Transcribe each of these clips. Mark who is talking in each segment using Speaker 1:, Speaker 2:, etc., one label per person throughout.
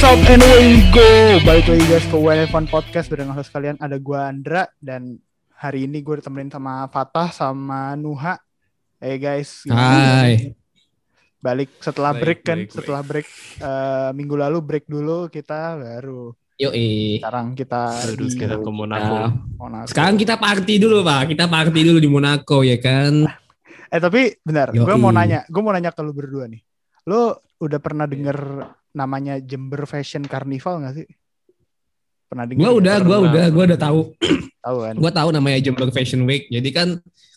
Speaker 1: What's up and we go Balik lagi guys ke Fun Podcast Bareng host kalian ada gue Andra Dan hari ini gue ditemenin sama Fatah sama Nuha Hey guys?
Speaker 2: Hai.
Speaker 1: Balik setelah
Speaker 3: Baik,
Speaker 1: break kan
Speaker 3: baik, baik.
Speaker 1: Setelah break eh, Minggu lalu break dulu kita baru
Speaker 2: Yoi.
Speaker 1: Sekarang kita
Speaker 3: Terus
Speaker 1: di
Speaker 3: kita ke Monaco.
Speaker 2: Nah,
Speaker 1: Monaco.
Speaker 2: sekarang kita party dulu pak. Kita party dulu di Monaco ya kan.
Speaker 1: Eh tapi benar Gue mau nanya Gue mau nanya ke lu berdua nih Lu udah pernah denger namanya Jember Fashion Carnival gak sih? Pernah denger?
Speaker 2: Gua
Speaker 1: nggak?
Speaker 2: udah, gua udah, gua udah tahu.
Speaker 1: Tahu kan?
Speaker 2: Gua tahu namanya Jember Fashion Week. Jadi kan,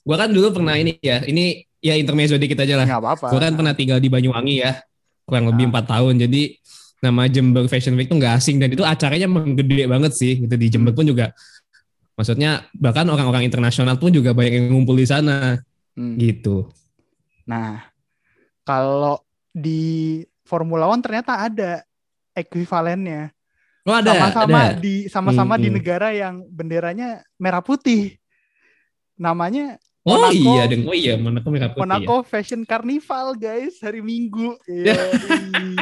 Speaker 2: gua kan dulu pernah ini ya. Ini ya intermezzo dikit aja lah.
Speaker 1: Nggak apa-apa
Speaker 2: Gua kan pernah tinggal di Banyuwangi ya, kurang lebih
Speaker 1: Ah.
Speaker 2: empat tahun. Jadi nama Jember Fashion Week tuh nggak asing dan itu acaranya emang gede banget sih. Gitu di Jember pun juga. Maksudnya bahkan orang-orang internasional pun juga banyak yang ngumpul di sana
Speaker 1: Hmm.
Speaker 2: gitu.
Speaker 1: Nah, kalau di Formula One ternyata ada ekuivalennya.
Speaker 2: Oh ada,
Speaker 1: Sama-sama
Speaker 2: ada.
Speaker 1: di sama-sama di
Speaker 2: Mm-mm.
Speaker 1: negara yang benderanya merah putih. Namanya
Speaker 2: Oh
Speaker 1: Monaco-
Speaker 2: iya, deng. Oh iya, Monaco merah putih. ya.
Speaker 1: Monaco Fashion Carnival, guys, hari Minggu.
Speaker 2: Ya.
Speaker 1: Yoi.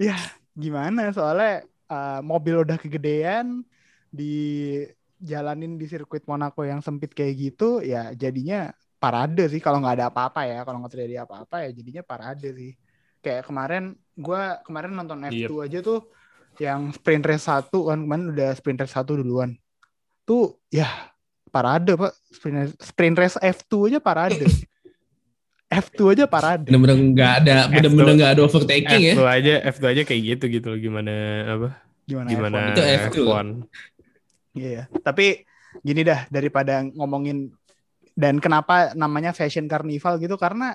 Speaker 1: ya, gimana? Soalnya uh, mobil udah kegedean di jalanin di sirkuit Monaco yang sempit kayak gitu, ya jadinya parade sih kalau nggak ada apa-apa ya. Kalau nggak terjadi apa-apa ya jadinya parade sih. Kayak kemarin gua kemarin nonton F2 aja tuh yang sprint race 1 kan kemarin udah sprint race 1 duluan. Tuh ya parade pak sprint race, sprint race F2 aja parade F2 aja parade
Speaker 2: bener-bener nggak ada bener-bener nggak ada overtaking ya
Speaker 3: F2 aja F2 aja kayak gitu gitu loh gimana apa
Speaker 1: gimana,
Speaker 3: gimana
Speaker 1: F1?
Speaker 2: Itu F2.
Speaker 3: F1.
Speaker 1: Iya, iya. tapi gini dah daripada ngomongin dan kenapa namanya fashion carnival gitu? Karena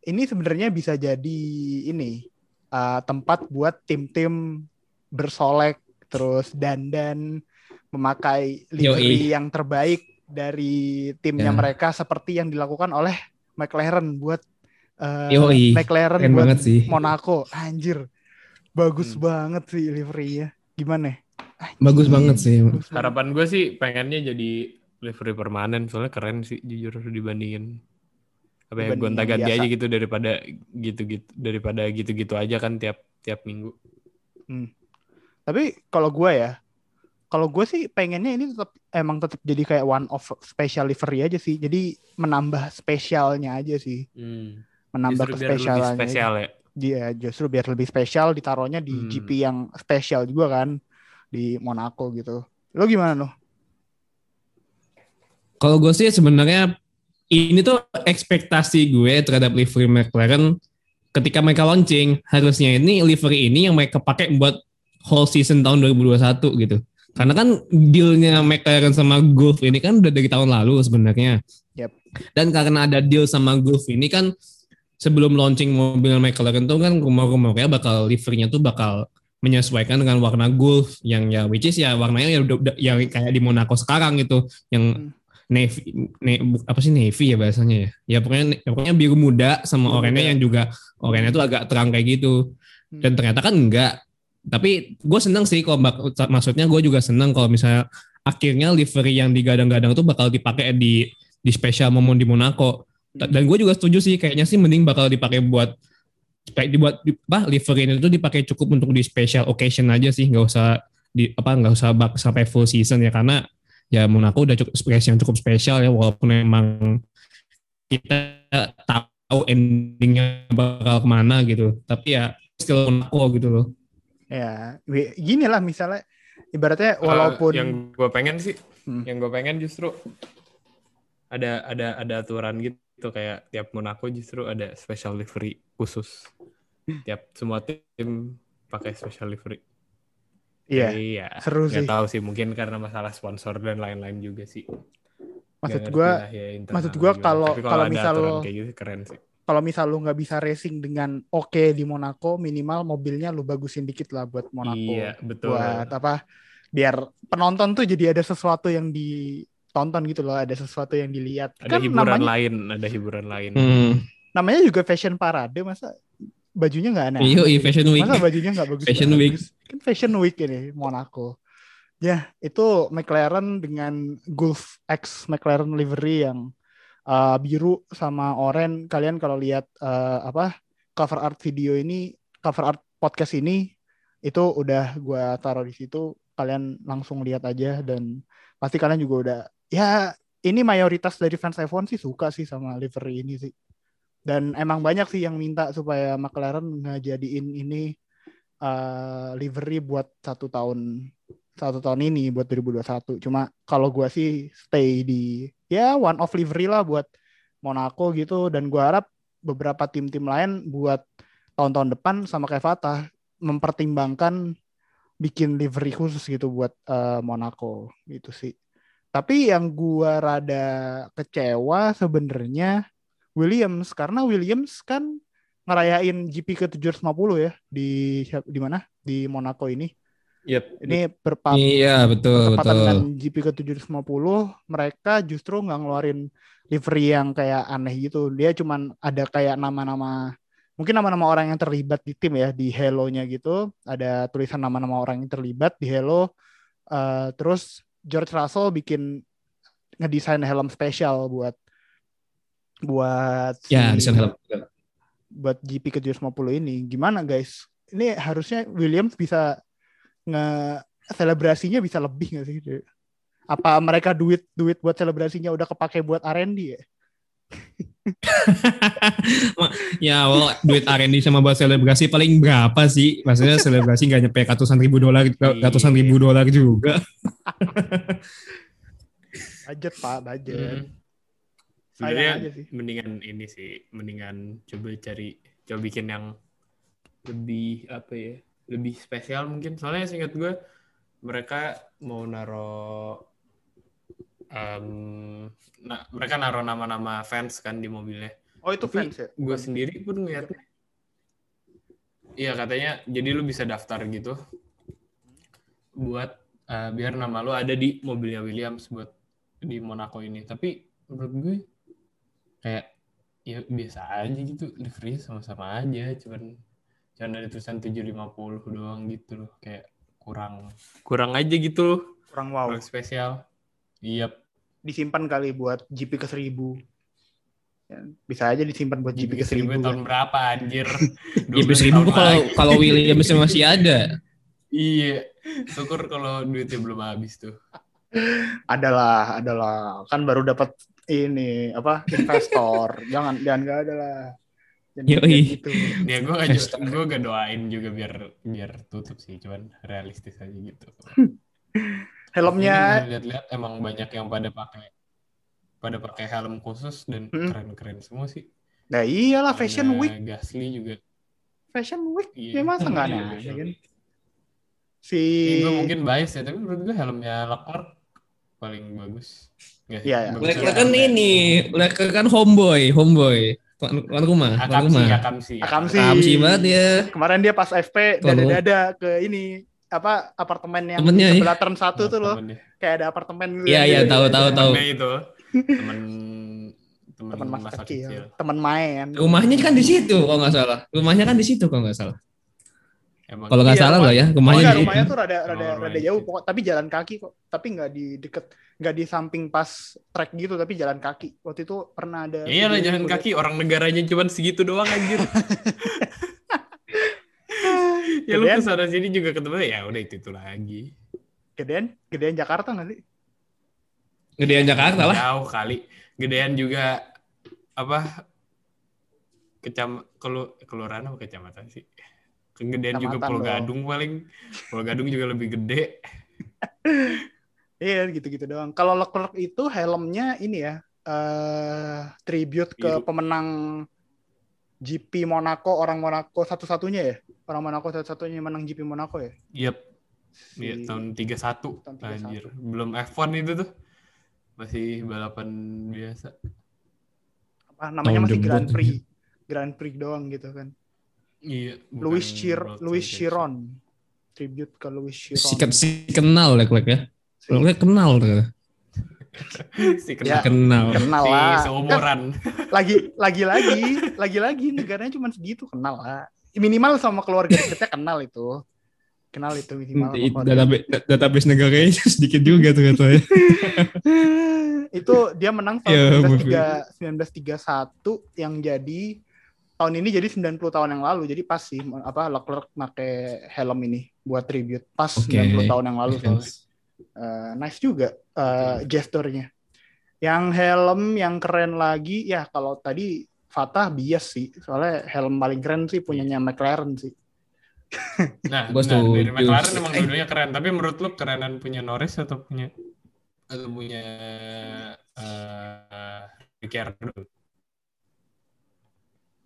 Speaker 1: ini sebenarnya bisa jadi ini uh, tempat buat tim-tim bersolek terus dandan memakai livery yang terbaik dari timnya
Speaker 2: Ya.
Speaker 1: mereka seperti yang dilakukan oleh McLaren buat uh,
Speaker 2: Yoi,
Speaker 1: McLaren
Speaker 2: keren
Speaker 1: buat
Speaker 2: banget sih.
Speaker 1: Monaco. Anjir. Bagus
Speaker 3: Hmm.
Speaker 1: banget sih liverynya. Gimana Anjir.
Speaker 2: bagus banget sih.
Speaker 1: Bagus.
Speaker 3: Harapan gue sih pengennya jadi livery permanen soalnya keren sih jujur dibandingin apa ya gonta-ganti aja gitu daripada gitu-gitu daripada gitu-gitu aja kan tiap tiap minggu.
Speaker 1: Tapi kalau gue ya, kalau gue sih pengennya ini tetap emang tetap jadi kayak one of special livery aja sih. Jadi menambah spesialnya aja sih,
Speaker 3: Hmm.
Speaker 1: menambah
Speaker 3: Justru biar lebih
Speaker 1: kespesialannya.
Speaker 3: spesial ya.
Speaker 1: Dia justru biar lebih spesial ditaruhnya di
Speaker 3: Hmm.
Speaker 1: GP yang spesial juga kan di Monaco gitu. Lo gimana lo?
Speaker 2: Kalau gue sih sebenarnya ini tuh ekspektasi gue terhadap livery McLaren ketika mereka launching harusnya ini livery ini yang mereka pakai buat whole season tahun 2021 gitu karena kan dealnya McLaren sama Gulf ini kan udah dari tahun lalu sebenarnya
Speaker 1: Yep.
Speaker 2: dan karena ada deal sama Gulf ini kan sebelum launching mobil McLaren tuh kan rumor-rumornya bakal liverynya tuh bakal menyesuaikan dengan warna Gulf yang ya which is ya warnanya ya udah, udah- yang kayak di Monaco sekarang gitu yang
Speaker 1: Hmm.
Speaker 2: Navy ne- bu- apa sih navy ya bahasanya ya? Ya pokoknya ya pokoknya biru muda sama
Speaker 1: Biru
Speaker 2: oranye yang juga oranye tuh agak terang kayak gitu. Dan ternyata kan enggak. Tapi gue seneng sih kalau maksudnya gue juga seneng kalau misalnya akhirnya livery yang digadang-gadang tuh bakal dipakai di di spesial momen di Monaco.
Speaker 1: Hmm.
Speaker 2: dan gue juga setuju sih kayaknya sih mending bakal dipakai buat kayak dibuat di, apa livery itu dipakai cukup untuk di special occasion aja sih. Nggak usah di apa nggak usah bak sampai full season ya. Karena ya Monaco udah cukup spesial yang cukup spesial ya walaupun memang kita tahu endingnya bakal ke mana gitu tapi ya still Monaco gitu loh
Speaker 1: Ya, gini lah misalnya ibaratnya walaupun
Speaker 3: yang gue pengen sih,
Speaker 1: Hmm.
Speaker 3: yang gue pengen justru ada ada ada aturan gitu kayak tiap Monaco justru ada special livery khusus. Tiap semua tim pakai special livery.
Speaker 1: Iya,
Speaker 3: Iya.
Speaker 1: seru
Speaker 3: Nggak
Speaker 1: sih.
Speaker 3: tahu sih mungkin karena masalah sponsor dan lain-lain juga sih.
Speaker 1: Maksud
Speaker 3: lah ya
Speaker 1: maksud gua
Speaker 3: gimana.
Speaker 1: kalau- kalau misal lo-
Speaker 3: kayak gitu keren sih.
Speaker 1: kalau misal lu nggak bisa racing dengan oke di Monaco minimal mobilnya lu bagusin dikit lah buat Monaco
Speaker 3: Iya, betul.
Speaker 1: buat apa biar penonton tuh jadi ada sesuatu yang ditonton gitu loh ada sesuatu yang dilihat kan
Speaker 3: Ada hiburan
Speaker 1: namanya
Speaker 3: lain, ada hiburan lain.
Speaker 2: hmm.
Speaker 1: namanya juga fashion parade masa bajunya nggak aneh
Speaker 2: Iya, iya, Fashion Week.
Speaker 1: masa bajunya nggak bagus
Speaker 2: Fashion
Speaker 1: bagus?
Speaker 2: Week.
Speaker 1: kan fashion week ini Monaco ya itu McLaren dengan Gulf X McLaren livery yang uh, biru sama oranye kalian kalau lihat uh, apa cover art video ini cover art podcast ini itu udah gue taruh di situ kalian langsung lihat aja dan pasti kalian juga udah ya ini mayoritas dari fans F1 sih suka sih sama livery ini sih dan emang banyak sih yang minta supaya McLaren ngejadiin ini uh, livery buat satu tahun satu tahun ini buat 2021 cuma kalau gue sih stay di ya one of livery lah buat Monaco gitu dan gue harap beberapa tim-tim lain buat tahun-tahun depan sama kayak Fatah mempertimbangkan bikin livery khusus gitu buat uh, Monaco gitu sih. Tapi yang gua rada kecewa sebenarnya Williams karena Williams kan ngerayain GP ke 750 ya di di mana? Di Monaco ini.
Speaker 3: Yep.
Speaker 1: Ini berpap
Speaker 2: Iya, betul,
Speaker 1: bertepatan
Speaker 2: betul.
Speaker 1: dengan GP ke 750 mereka justru nggak ngeluarin livery yang kayak aneh gitu. Dia cuman ada kayak nama-nama mungkin nama-nama orang yang terlibat di tim ya di Hello-nya gitu. Ada tulisan nama-nama orang yang terlibat di Hello. Eh, terus George Russell bikin ngedesain helm spesial buat buat
Speaker 2: Ya,
Speaker 1: si-
Speaker 2: helm.
Speaker 1: buat GP ke 750 ini. Gimana guys? Ini harusnya Williams bisa nge selebrasinya bisa lebih nggak sih? Apa mereka duit duit buat selebrasinya udah kepake buat R&D ya?
Speaker 2: ya, well, duit R&D sama buat selebrasi paling berapa sih? Maksudnya selebrasi nggak nyampe ratusan ribu dolar, ratusan ribu dolar juga.
Speaker 1: Budget pak, budget.
Speaker 3: Hmm. Sebenarnya mendingan ini sih, mendingan coba cari, coba bikin yang lebih apa ya, lebih spesial mungkin. Soalnya seingat gue mereka mau naro, em, nah mereka naro nama-nama fans kan di mobilnya.
Speaker 1: Oh itu
Speaker 3: Tapi
Speaker 1: fans ya?
Speaker 3: gue sendiri pun ngeliatnya, iya katanya, jadi lu bisa daftar gitu buat eh, biar nama lu ada di mobilnya Williams buat di Monaco ini. Tapi menurut gue kayak ya biasa aja gitu, livery sama-sama aja, cuman cuman ada tulisan 750 doang gitu loh, kayak kurang kurang aja gitu loh,
Speaker 1: Kurang wow.
Speaker 3: kurang spesial. Iya,
Speaker 1: Disimpan kali buat GP ke 1000. Ya, bisa aja disimpan buat GP ke 1000.
Speaker 3: seribu tahun
Speaker 1: kan.
Speaker 3: berapa anjir?
Speaker 2: Ya,
Speaker 3: 12
Speaker 2: seribu kalau kalau Williams masih ada.
Speaker 3: Iya, syukur kalau duitnya belum habis tuh.
Speaker 1: Adalah, adalah. Kan baru dapat ini apa investor. jangan jangan nggak ada lah. Jangan kayak gitu.
Speaker 3: Ya gue gak, gue gak doain juga biar biar tutup sih, cuman realistis aja gitu.
Speaker 1: Helmnya
Speaker 3: lihat-lihat emang banyak yang pada pakai pada pakai helm khusus dan
Speaker 1: Mm.
Speaker 3: keren-keren semua sih.
Speaker 1: Nah iyalah
Speaker 3: Ada
Speaker 1: Fashion Week,
Speaker 3: Gasly juga.
Speaker 1: Fashion Week.
Speaker 3: Iya.
Speaker 1: Ya masa nggak ada
Speaker 3: Iya,
Speaker 1: aja
Speaker 3: Fashion
Speaker 1: kan? Si
Speaker 3: Ini gue mungkin bias ya, tapi menurut gue helmnya Leclerc paling bagus. Nggak sih?
Speaker 1: Iya, iya.
Speaker 2: Leclerc
Speaker 3: juga
Speaker 2: kan
Speaker 3: helmnya.
Speaker 2: ini, Leclerc kan homeboy, homeboy. Tuan, tuan rumah, tuan rumah.
Speaker 3: sih, akam sih.
Speaker 1: Akam sih.
Speaker 2: Kamsi banget ya.
Speaker 1: kemarin dia pas FP dada-dada ke ini apa apartemen yang
Speaker 2: Temennya,
Speaker 1: di
Speaker 2: ya?
Speaker 1: sebelah turn satu tuh loh kayak ada apartemen gitu
Speaker 2: Iya, iya, tahu, tahu, tahu.
Speaker 3: Temennya itu temen temen,
Speaker 1: teman masa,
Speaker 3: masa
Speaker 1: kecil,
Speaker 3: kecil.
Speaker 1: teman main
Speaker 2: Rumahnya kan di situ kalau nggak salah. Rumahnya kan di situ kalau nggak salah.
Speaker 3: Emang
Speaker 2: Kalau nggak
Speaker 1: Iya,
Speaker 2: salah loh ya, rumahnya
Speaker 1: enggak,
Speaker 2: di situ.
Speaker 1: rumahnya tuh rada rada
Speaker 3: Oh,
Speaker 1: rada jauh pokok tapi jalan kaki kok tapi nggak di deket nggak di samping pas trek gitu tapi jalan kaki waktu itu pernah ada
Speaker 3: Ya iyalah
Speaker 1: video
Speaker 3: jalan kaki orang negaranya cuma segitu doang anjir. ya lu
Speaker 1: ke
Speaker 3: sana sini juga ketemu ya udah itu itu lagi.
Speaker 1: gedean gedean Jakarta nggak sih
Speaker 2: Gedean Jakarta lah.
Speaker 3: Jauh kali. Gedean juga apa kecam kelu kelurahan apa kecamatan sih? Kegedean juga Pulau
Speaker 1: dong.
Speaker 3: Gadung paling. Pulau Gadung juga lebih gede.
Speaker 1: iya gitu-gitu doang kalau Leclerc itu helmnya ini ya eh tribute ke
Speaker 3: Biru.
Speaker 1: pemenang GP Monaco orang Monaco satu-satunya ya orang Monaco satu-satunya menang GP Monaco ya
Speaker 3: Yep.
Speaker 1: Si-
Speaker 3: Iya, tahun 31.
Speaker 1: Tahun 31.
Speaker 3: Anjir. Belum F1 itu tuh. Masih balapan biasa.
Speaker 1: apa namanya
Speaker 2: Tahun
Speaker 1: masih Grand. Prix Grand Prix doang gitu kan
Speaker 3: Iya.
Speaker 1: Louis Chir Louis. Chiron tribute ke Louis Chiron
Speaker 2: Si, si kenal Leclerc ya.
Speaker 1: Si-
Speaker 2: Leclerc kenal tuh.
Speaker 3: si
Speaker 1: Ya.
Speaker 3: kenal.
Speaker 2: Kenal.
Speaker 1: kenal
Speaker 3: si
Speaker 1: lah
Speaker 3: seumuran.
Speaker 1: lagi lagi lagi lagi lagi negaranya cuma segitu kenal lah minimal sama keluarga dekatnya kenal itu kenal itu minimal.
Speaker 2: Database, database negaranya sedikit juga tuh katanya.
Speaker 1: itu dia menang
Speaker 2: Ya,
Speaker 1: tahun
Speaker 2: maaf
Speaker 1: 1903 1931 yang jadi tahun ini jadi 90 tahun yang lalu. Jadi pas sih apa Leclerc pakai helm ini buat tribute pas
Speaker 2: Oke.
Speaker 1: 90 tahun yang lalu
Speaker 2: Make
Speaker 1: soalnya.
Speaker 2: sense.
Speaker 1: Eh, nice juga eh, gesturnya. Yang helm yang keren lagi ya kalau tadi Fatah bias sih. Soalnya helm paling keren sih punyanya McLaren sih.
Speaker 3: Nah,
Speaker 2: Gua
Speaker 3: nah dari. McLaren emang dua-duanya keren. Tapi menurut lu kerenan punya Norris atau punya atau punya uh, Ricciardo?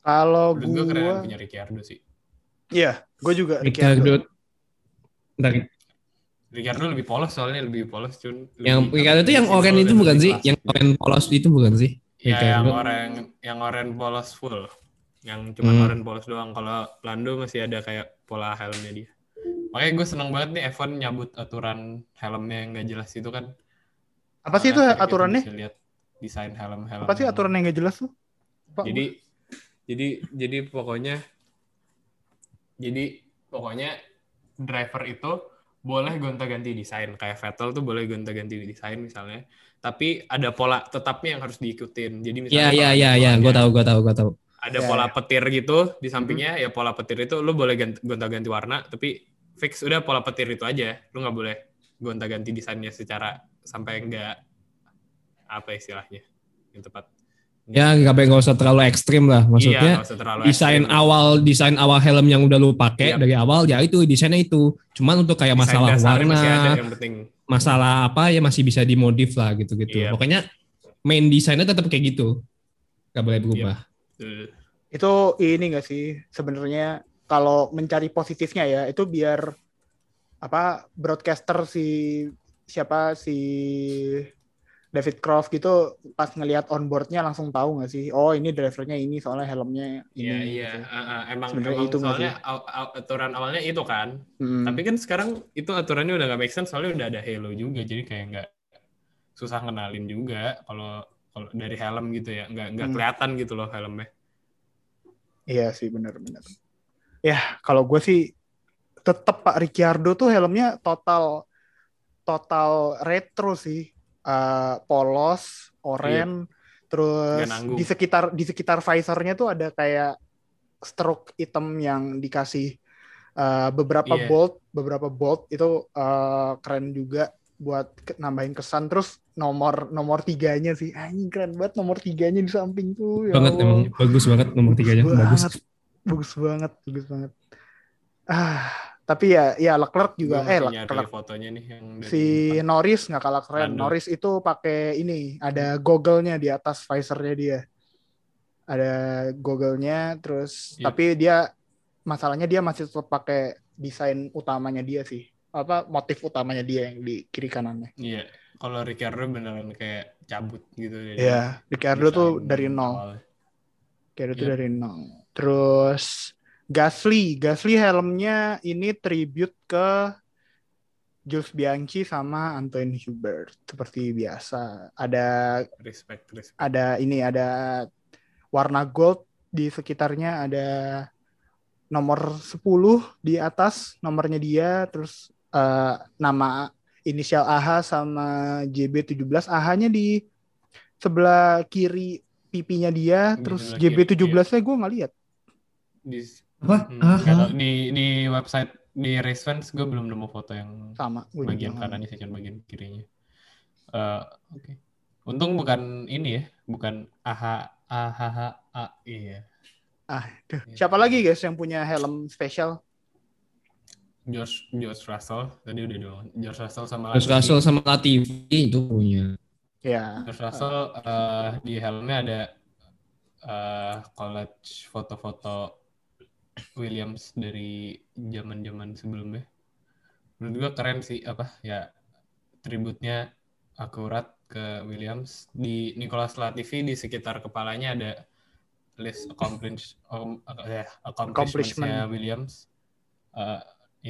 Speaker 1: Kalau
Speaker 3: gue kerenan
Speaker 1: gua
Speaker 3: punya Ricciardo sih.
Speaker 1: iya, gue juga
Speaker 2: Ricardo.
Speaker 1: Ricciardo.
Speaker 3: Ricciardo lebih polos soalnya lebih polos cun.
Speaker 2: yang
Speaker 3: Lebih-
Speaker 2: Ricardo itu yang
Speaker 3: simpel
Speaker 2: itu bukan sih? Yang oranye polos itu bukan sih?
Speaker 3: Ya, yang
Speaker 2: Ricardo.
Speaker 3: oranye yang oranye polos full. Yang cuma
Speaker 2: Hmm.
Speaker 3: oranye polos doang. Kalau Lando masih ada kayak pola helmnya dia. Makanya gue seneng banget nih F1 nyabut aturan helmnya yang gak jelas itu kan.
Speaker 1: Apa sih itu aturannya?
Speaker 3: lihat desain helm-helm.
Speaker 1: Apa sih aturan yang gak jelas tuh? Pak,
Speaker 3: Jadi jadi jadi pokoknya jadi pokoknya driver itu boleh gonta-ganti desain. Kayak Vettel tuh boleh gonta-ganti desain misalnya. Tapi ada pola tetapnya yang harus diikutin. Jadi misalnya
Speaker 2: Iya iya
Speaker 3: ada
Speaker 2: iya iya,
Speaker 3: polanya-
Speaker 2: gue tahu gue tahu gue tahu.
Speaker 3: ada
Speaker 1: Ya,
Speaker 3: pola
Speaker 1: ya.
Speaker 3: petir gitu di sampingnya ya pola petir itu lu boleh ganti- gonta-ganti warna tapi fix udah pola petir itu aja. Lu nggak boleh gonta-ganti desainnya secara sampai enggak apa istilahnya yang tepat
Speaker 2: Ya nggak nggak usah terlalu ekstrim lah.
Speaker 3: iya,
Speaker 2: Maksudnya
Speaker 3: nggak usah terlalu
Speaker 2: desain
Speaker 3: ekstrim.
Speaker 2: awal desain awal helm yang udah lu pakai
Speaker 3: Yap.
Speaker 2: dari awal ya itu desainnya itu. Cuman untuk kayak
Speaker 3: Desain
Speaker 2: masalah warna,
Speaker 3: masih ada yang penting
Speaker 2: masalah apa ya masih bisa dimodif lah gitu-gitu.
Speaker 3: Iya.
Speaker 2: Pokoknya main desainnya tetap kayak gitu. Gak boleh berubah.
Speaker 3: Tuh.
Speaker 1: itu ini gak sih sebenarnya kalau mencari positifnya ya itu biar apa broadcaster si siapa si David Croft gitu pas ngelihat onboardnya langsung tahu nggak sih oh ini drivernya ini soalnya helmnya ini
Speaker 3: Iya iya,
Speaker 1: gitu.
Speaker 3: Ah, ah, emang,
Speaker 1: Sebenarnya
Speaker 3: emang
Speaker 1: itu nggak
Speaker 3: soalnya aw- aw- aturan awalnya itu kan.
Speaker 1: Hmm.
Speaker 3: Tapi kan sekarang itu aturannya udah gak make sense soalnya udah ada Halo juga, jadi kayak nggak susah kenalin juga kalau kalau dari helm gitu ya, nggak nggak
Speaker 1: Hmm.
Speaker 3: kelihatan gitu loh helmnya.
Speaker 1: Iya sih benar-benar. Ya kalau gue sih tetap Pak Ricciardo tuh helmnya total total retro sih, Eh, polos, oranye, terus
Speaker 3: Nggak nanggung.
Speaker 1: di sekitar di sekitar visornya tuh ada kayak stroke hitam yang dikasih eh, beberapa
Speaker 3: Iya.
Speaker 1: bolt, beberapa bolt itu eh, keren juga buat ke- nambahin kesan. Terus nomor nomor tiganya sih, anjing keren banget nomor tiganya di samping tuh. ya
Speaker 2: banget
Speaker 1: Allah
Speaker 2: emang bagus banget nomor tiganya bagus.
Speaker 1: bagus banget bagus banget ah tapi ya ya Leclerc juga
Speaker 3: Gua
Speaker 1: eh Leclerc
Speaker 3: fotonya nih yang dari
Speaker 1: si. Norris nggak kalah keren
Speaker 3: Lando.
Speaker 1: Norris itu pakai ini ada goggle-nya di atas visornya dia ada goggle-nya terus
Speaker 3: Iya.
Speaker 1: tapi dia masalahnya dia masih tetap pakai desain utamanya dia sih apa motif utamanya dia yang di kiri kanannya
Speaker 3: Iya, kalau Ricardo beneran kayak cabut gitu
Speaker 1: ya Ricardo tuh dari nol
Speaker 3: awalnya.
Speaker 1: Kayak itu
Speaker 3: Yep.
Speaker 1: dari nol. Terus Gasly, Gasly helmnya ini tribute ke Jules Bianchi sama Antoine Hubert seperti biasa. Ada
Speaker 3: Respect, respect.
Speaker 1: ada ini ada warna gold di sekitarnya ada nomor 10 di atas nomornya dia terus eh, nama inisial AH sama JB17 AH-nya di sebelah kiri pipinya dia
Speaker 3: Di
Speaker 1: terus
Speaker 3: sebelah kiri,
Speaker 1: JB17-nya gue nggak lihat
Speaker 3: Di,
Speaker 2: Apa?
Speaker 3: Hmm,
Speaker 2: Ah, ah.
Speaker 3: tahu. di di website di race fans gue belum nemu foto yang
Speaker 1: sama gue
Speaker 3: bagian kanannya sih cuman bagian kirinya. Eh, Oke. Untung bukan ini ya, bukan AH AHH A iya.
Speaker 1: Ah, duh. Siapa lagi guys yang punya helm spesial?
Speaker 3: George George Russell tadi udah dong. George Russell sama
Speaker 2: Terus
Speaker 3: Latifi.
Speaker 2: Russell sama Latifi itu punya.
Speaker 1: Ya.
Speaker 3: George Russell eh, di helmnya ada eh, collage foto-foto Williams dari zaman-zaman sebelumnya. Menurut gua keren sih apa ya tributnya akurat ke Williams di Nicolas Latifi di sekitar kepalanya ada list accomplish um, ya, accomplishments-nya Williams. Eh,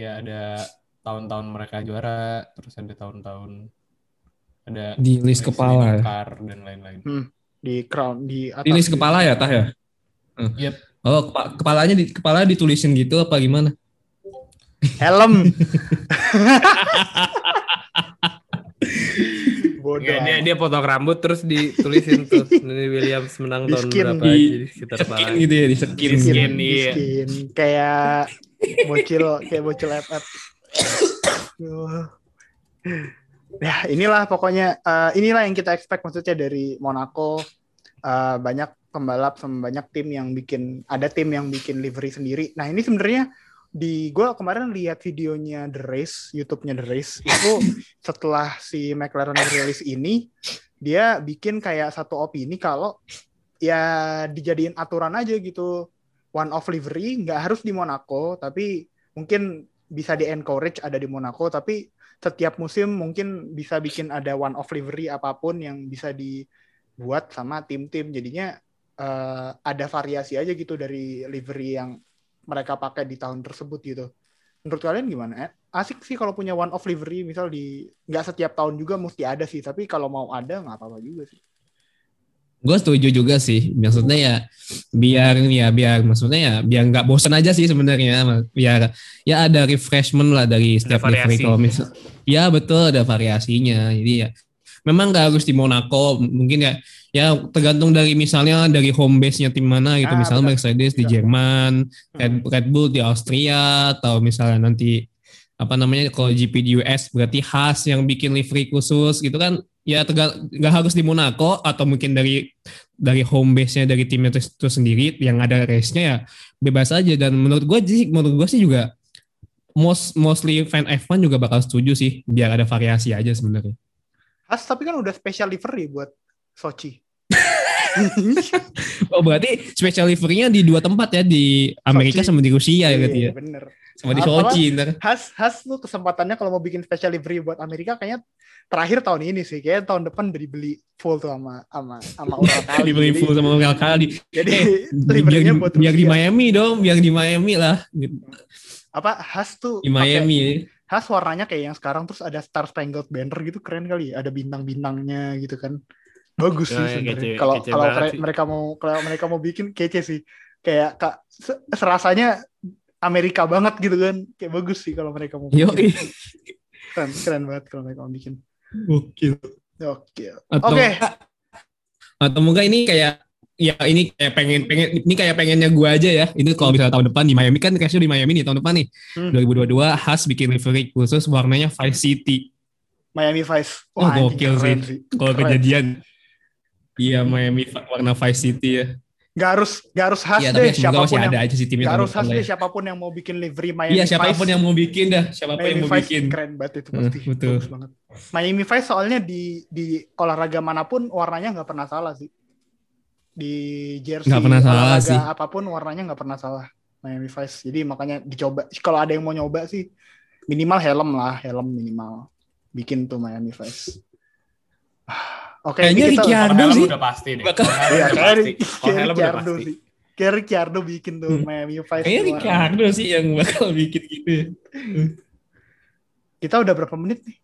Speaker 3: ya ada tahun-tahun mereka juara, terus ada tahun-tahun ada
Speaker 2: Di list
Speaker 3: race
Speaker 2: kepala ya?
Speaker 3: car dan lain-lain.
Speaker 1: Di crown di atas.
Speaker 2: Di list kepala ya, Tah ya? Hmm.
Speaker 3: Yep.
Speaker 2: Oh, kepa- kepalanya di kepala ditulisin gitu apa gimana?
Speaker 1: Helm. Bodoh.
Speaker 3: Dia
Speaker 4: dia potong rambut terus ditulisin tuh Nini Williams menang
Speaker 1: Di
Speaker 4: tahun
Speaker 1: skin.
Speaker 4: berapa
Speaker 2: Di-
Speaker 4: jadi sekitar
Speaker 2: Skin gitu ya, di skin.
Speaker 3: Di skin.
Speaker 1: di
Speaker 3: iya.
Speaker 1: skin. kayak bocil kayak bocil FF ya inilah pokoknya eh, inilah yang kita expect maksudnya dari Monaco Eh, banyak pembalap sama banyak tim yang bikin ada tim yang bikin livery sendiri. Nah ini sebenarnya di gue kemarin lihat videonya The Race YouTube-nya The Race itu setelah si McLaren rilis ini dia bikin kayak satu opini kalau ya dijadiin aturan aja gitu. One off livery nggak harus di Monaco tapi mungkin bisa di encourage ada di Monaco tapi setiap musim mungkin bisa bikin ada one off livery apa pun yang bisa dibuat sama tim-tim. Jadinya eh, ada variasi aja gitu dari livery yang mereka pakai di tahun tersebut gitu menurut kalian gimana eh? asik sih kalau punya one off livery misal di nggak setiap tahun juga mesti ada sih tapi kalau mau ada nggak apa-apa juga sih
Speaker 2: Gue setuju juga sih. Maksudnya ya biar ya biar maksudnya ya biar nggak bosan aja sih sebenarnya. Biar ya ada refreshment lah dari setiap livery
Speaker 3: variasi.
Speaker 2: kalau misal. Ya betul ada variasinya. Jadi ya memang nggak harus di Monaco. Mungkin ya ya tergantung dari misalnya dari home base-nya tim mana gitu.
Speaker 1: Ah,
Speaker 2: misalnya
Speaker 1: benar.
Speaker 2: Mercedes di. Jerman, Red,
Speaker 1: Hmm.
Speaker 2: Red Bull di Austria atau misalnya nanti apa namanya kalau GP di US berarti Haas yang bikin livery khusus gitu kan ya nggak harus di Monaco atau mungkin dari dari home base-nya dari timnya itu, itu sendiri yang ada race-nya ya bebas aja dan menurut gue sih menurut gue sih juga most mostly fan F1 juga bakal setuju sih biar ada variasi aja sebenarnya.
Speaker 1: Has tapi kan udah special livery buat Sochi
Speaker 2: Oh berarti special livery-nya di dua tempat ya di Amerika
Speaker 1: Sochi.
Speaker 2: sama di Rusia ya berarti ya.
Speaker 1: Iya, bener
Speaker 2: Sama di Sochi ntar.
Speaker 1: Has Has tuh kesempatannya kalau mau bikin special livery buat Amerika kayaknya terakhir tahun ini sih kayaknya tahun depan udah dibeli full tuh sama sama sama orang kali
Speaker 2: Dibeli
Speaker 1: Jadi-
Speaker 2: full sama Real kali.
Speaker 1: jadi
Speaker 2: Eh, biar,
Speaker 1: liverynya buat
Speaker 2: biar di. Miami dong, biar di Miami lah.
Speaker 1: apa Has tuh
Speaker 2: Di Miami. ya.
Speaker 1: Has warnanya kayak yang sekarang terus ada Star Spangled Banner gitu keren kali ya. Ada bintang-bintangnya gitu kan. Bagus sih
Speaker 4: Oh, ya,
Speaker 1: sebenarnya. Kalau kalau
Speaker 4: sih.
Speaker 1: mereka mau kalau mereka mau bikin kece sih. Kayak kak se- serasanya Amerika banget gitu kan. Kayak bagus sih kalau mereka mau bikin. Keren, keren banget kalau mereka mau bikin. Oke.
Speaker 2: Atau
Speaker 1: Oke.
Speaker 2: atau mungkin ini kayak ya ini kayak pengen pengen ini kayak pengennya gua aja ya. Ini kalau misalnya tahun depan di Miami kan crash di Miami nih tahun depan nih.
Speaker 1: Hmm.
Speaker 2: 2022 Has bikin livery khusus warnanya Vice City.
Speaker 1: Miami Vice.
Speaker 2: Oh,
Speaker 1: anjing,
Speaker 2: gokil
Speaker 1: keren
Speaker 2: sih. Kalau kejadian Iya Miami warna Vice City ya.
Speaker 1: Gak harus gak harus Has
Speaker 2: Iya
Speaker 1: deh
Speaker 2: siapa
Speaker 1: pun
Speaker 2: masih
Speaker 1: yang
Speaker 2: ada aja sih timnya
Speaker 1: gak harus
Speaker 2: depan
Speaker 1: Has
Speaker 2: lah
Speaker 1: deh
Speaker 2: ya.
Speaker 1: siapa pun yang mau bikin livery Miami
Speaker 2: Iya siapa pun
Speaker 1: Vice.
Speaker 2: yang mau bikin dah, siapa pun yang
Speaker 1: Miami
Speaker 2: mau
Speaker 1: Vice
Speaker 2: bikin.
Speaker 1: keren banget itu
Speaker 2: Hmm,
Speaker 1: pasti
Speaker 2: betul.
Speaker 1: bagus banget. Miami Vice soalnya di di olahraga mana pun warnanya nggak pernah salah sih. Di jersey
Speaker 2: Nggak pernah salah
Speaker 1: olahraga
Speaker 2: sih.
Speaker 1: apa pun warnanya nggak pernah salah Miami Vice. Jadi makanya dicoba. Kalau ada yang mau nyoba sih minimal helm lah, helm minimal. Bikin tuh Miami Vice. Oke,
Speaker 2: Kayaknya
Speaker 1: ini kita
Speaker 2: Ricciardo sih.
Speaker 3: udah pasti deh.
Speaker 2: Bakal-
Speaker 3: Kalau helm udah
Speaker 1: kayak
Speaker 3: pasti.
Speaker 1: Ri-
Speaker 3: Kalau
Speaker 1: kayak
Speaker 3: helm udah
Speaker 1: Ricciardo
Speaker 3: pasti.
Speaker 1: sih. Kayak Ricciardo bikin tuh
Speaker 2: Hmm.
Speaker 1: Miami Vice.
Speaker 2: Kayaknya. Ricardo sih yang bakal bikin gitu ya.
Speaker 1: Kita udah berapa menit nih?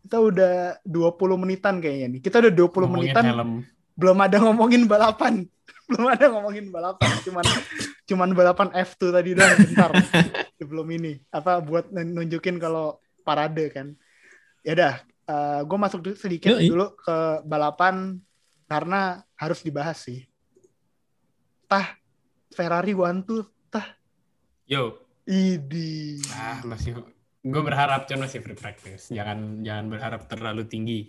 Speaker 1: Kita udah 20 menitan kayaknya nih. Kita udah 20
Speaker 3: Ngomongin
Speaker 1: menitan
Speaker 3: helm.
Speaker 1: Belum ada ngomongin balapan. belum ada ngomongin balapan. Cuman cuman balapan F2 tadi doang bentar. Sebelum ini. Apa buat nunjukin kalau parade kan. Ya udah, gue masuk dulu sedikit
Speaker 2: Yoi.
Speaker 1: dulu ke balapan karena harus dibahas sih. Tah Ferrari one two tah
Speaker 3: Yo,
Speaker 1: idi.
Speaker 3: ah masih gue berharap Con masih free practice. Jangan jangan berharap terlalu tinggi.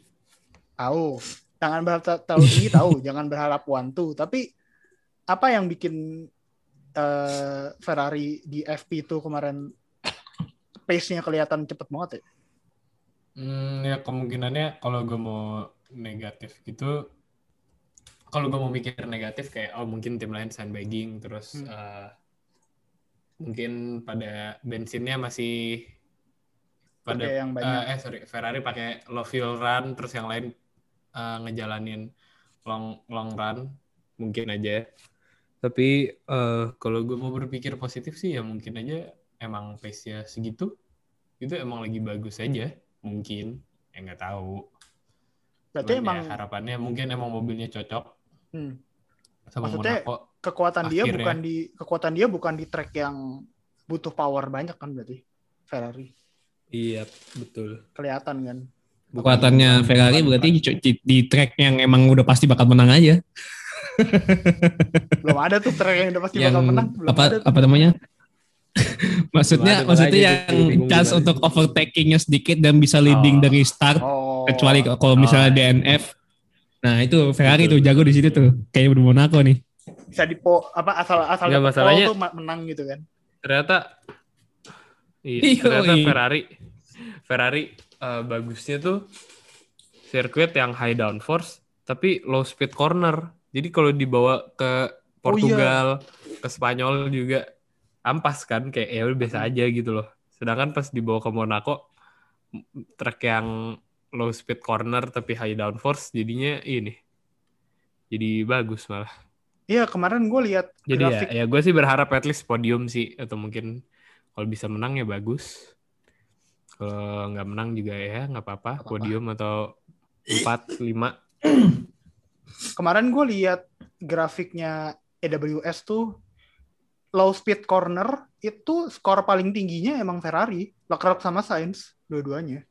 Speaker 1: Tahu. Jangan berharap ter- terlalu tinggi tahu, jangan berharap one two. Tapi apa yang bikin eh, Ferrari di FP itu kemarin pace-nya kelihatan cepet banget ya?
Speaker 3: Hmm, ya kemungkinannya kalau gue mau negatif gitu, kalau gue mau mikir negatif kayak oh mungkin tim lain sandbagging terus
Speaker 1: Hmm.
Speaker 3: eh, mungkin pada bensinnya masih pada
Speaker 1: yang banyak.
Speaker 3: eh, eh sorry Ferrari pakai low fuel run terus yang lain eh, ngejalanin long long run mungkin aja. Tapi eh, kalau gue mau berpikir positif sih ya mungkin aja emang pace-nya segitu itu emang lagi bagus aja mungkin ya nggak tahu
Speaker 1: Berarti
Speaker 3: Cuman
Speaker 1: emang
Speaker 3: ya, harapannya mungkin emang mobilnya cocok
Speaker 1: hmm,
Speaker 3: sama
Speaker 1: Maksudnya-
Speaker 3: Monaco
Speaker 1: kekuatan dia
Speaker 3: Akhirnya.
Speaker 1: bukan di kekuatan dia bukan di track yang butuh power banyak kan berarti Ferrari
Speaker 4: Iya, betul.
Speaker 1: kelihatan kan.
Speaker 2: Kekuatannya Ferrari berarti di, di- di track yang emang udah pasti bakal menang aja.
Speaker 1: Belum ada tuh track yang udah pasti
Speaker 2: yang
Speaker 1: bakal menang. Belum
Speaker 2: apa
Speaker 1: ada tuh.
Speaker 2: apa namanya? maksudnya
Speaker 3: Belum ada,
Speaker 2: maksudnya yang chance untuk overtakingnya sedikit dan bisa leading
Speaker 5: Oh.
Speaker 2: dari start
Speaker 1: Oh.
Speaker 2: kecuali kalau misalnya
Speaker 5: Oh.
Speaker 2: DNF. Nah itu Ferrari
Speaker 5: Betul,
Speaker 2: tuh jago di situ tuh kayak di Monaco nih.
Speaker 1: bisa di po apa asal asal
Speaker 3: Nggak,
Speaker 1: dapet
Speaker 3: masalahnya-
Speaker 1: pole tuh menang gitu kan.
Speaker 3: ternyata iya,
Speaker 2: Iya,
Speaker 3: ternyata
Speaker 2: iya.
Speaker 3: Ferrari Ferrari eh, bagusnya tuh sirkuit yang high downforce tapi low speed corner. Jadi kalau dibawa ke Portugal, ke Spanyol juga ampas kan kayak ya biasa aja gitu loh. Sedangkan pas dibawa ke Monaco track yang low speed corner tapi high downforce jadinya ini. Jadi bagus malah.
Speaker 1: Iya kemarin gue lihat
Speaker 3: Jadi
Speaker 1: grafik
Speaker 3: ya, ya gue sih berharap at least podium sih atau mungkin kalau bisa menang ya bagus. Kalau nggak menang juga ya nggak apa-apa, podium atau 4 5.
Speaker 1: kemarin gue lihat grafiknya AWS tuh low speed corner itu skor paling tingginya emang Ferrari, Leclerc sama Sainz dua-duanya.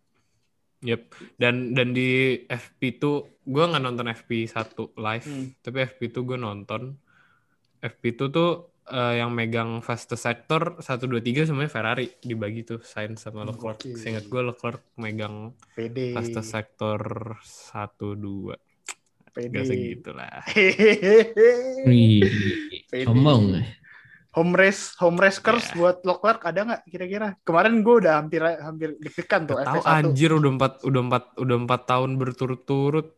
Speaker 3: Yep. Dan dan di FP tuh gue nggak nonton FP1 live,
Speaker 1: Hmm.
Speaker 3: tapi FP2 gue nonton. FP2 tuh eh, yang megang fastest sector 1 2 3 semuanya Ferrari dibagi tuh Sainz sama Leclerc.
Speaker 1: Oke.
Speaker 3: Seingat gue Leclerc megang
Speaker 1: PD.
Speaker 3: fastest sector 1 2.
Speaker 1: PD.
Speaker 3: Gak segitu lah.
Speaker 2: Wih,
Speaker 1: Pede.
Speaker 2: sombong.
Speaker 1: home race home race curse
Speaker 3: Ya.
Speaker 1: buat Leclerc ada nggak kira-kira? Kemarin gue udah hampir hampir deg-degan tuh
Speaker 3: Tahu
Speaker 1: FP1.
Speaker 3: anjir udah empat udah empat udah empat tahun berturut-turut.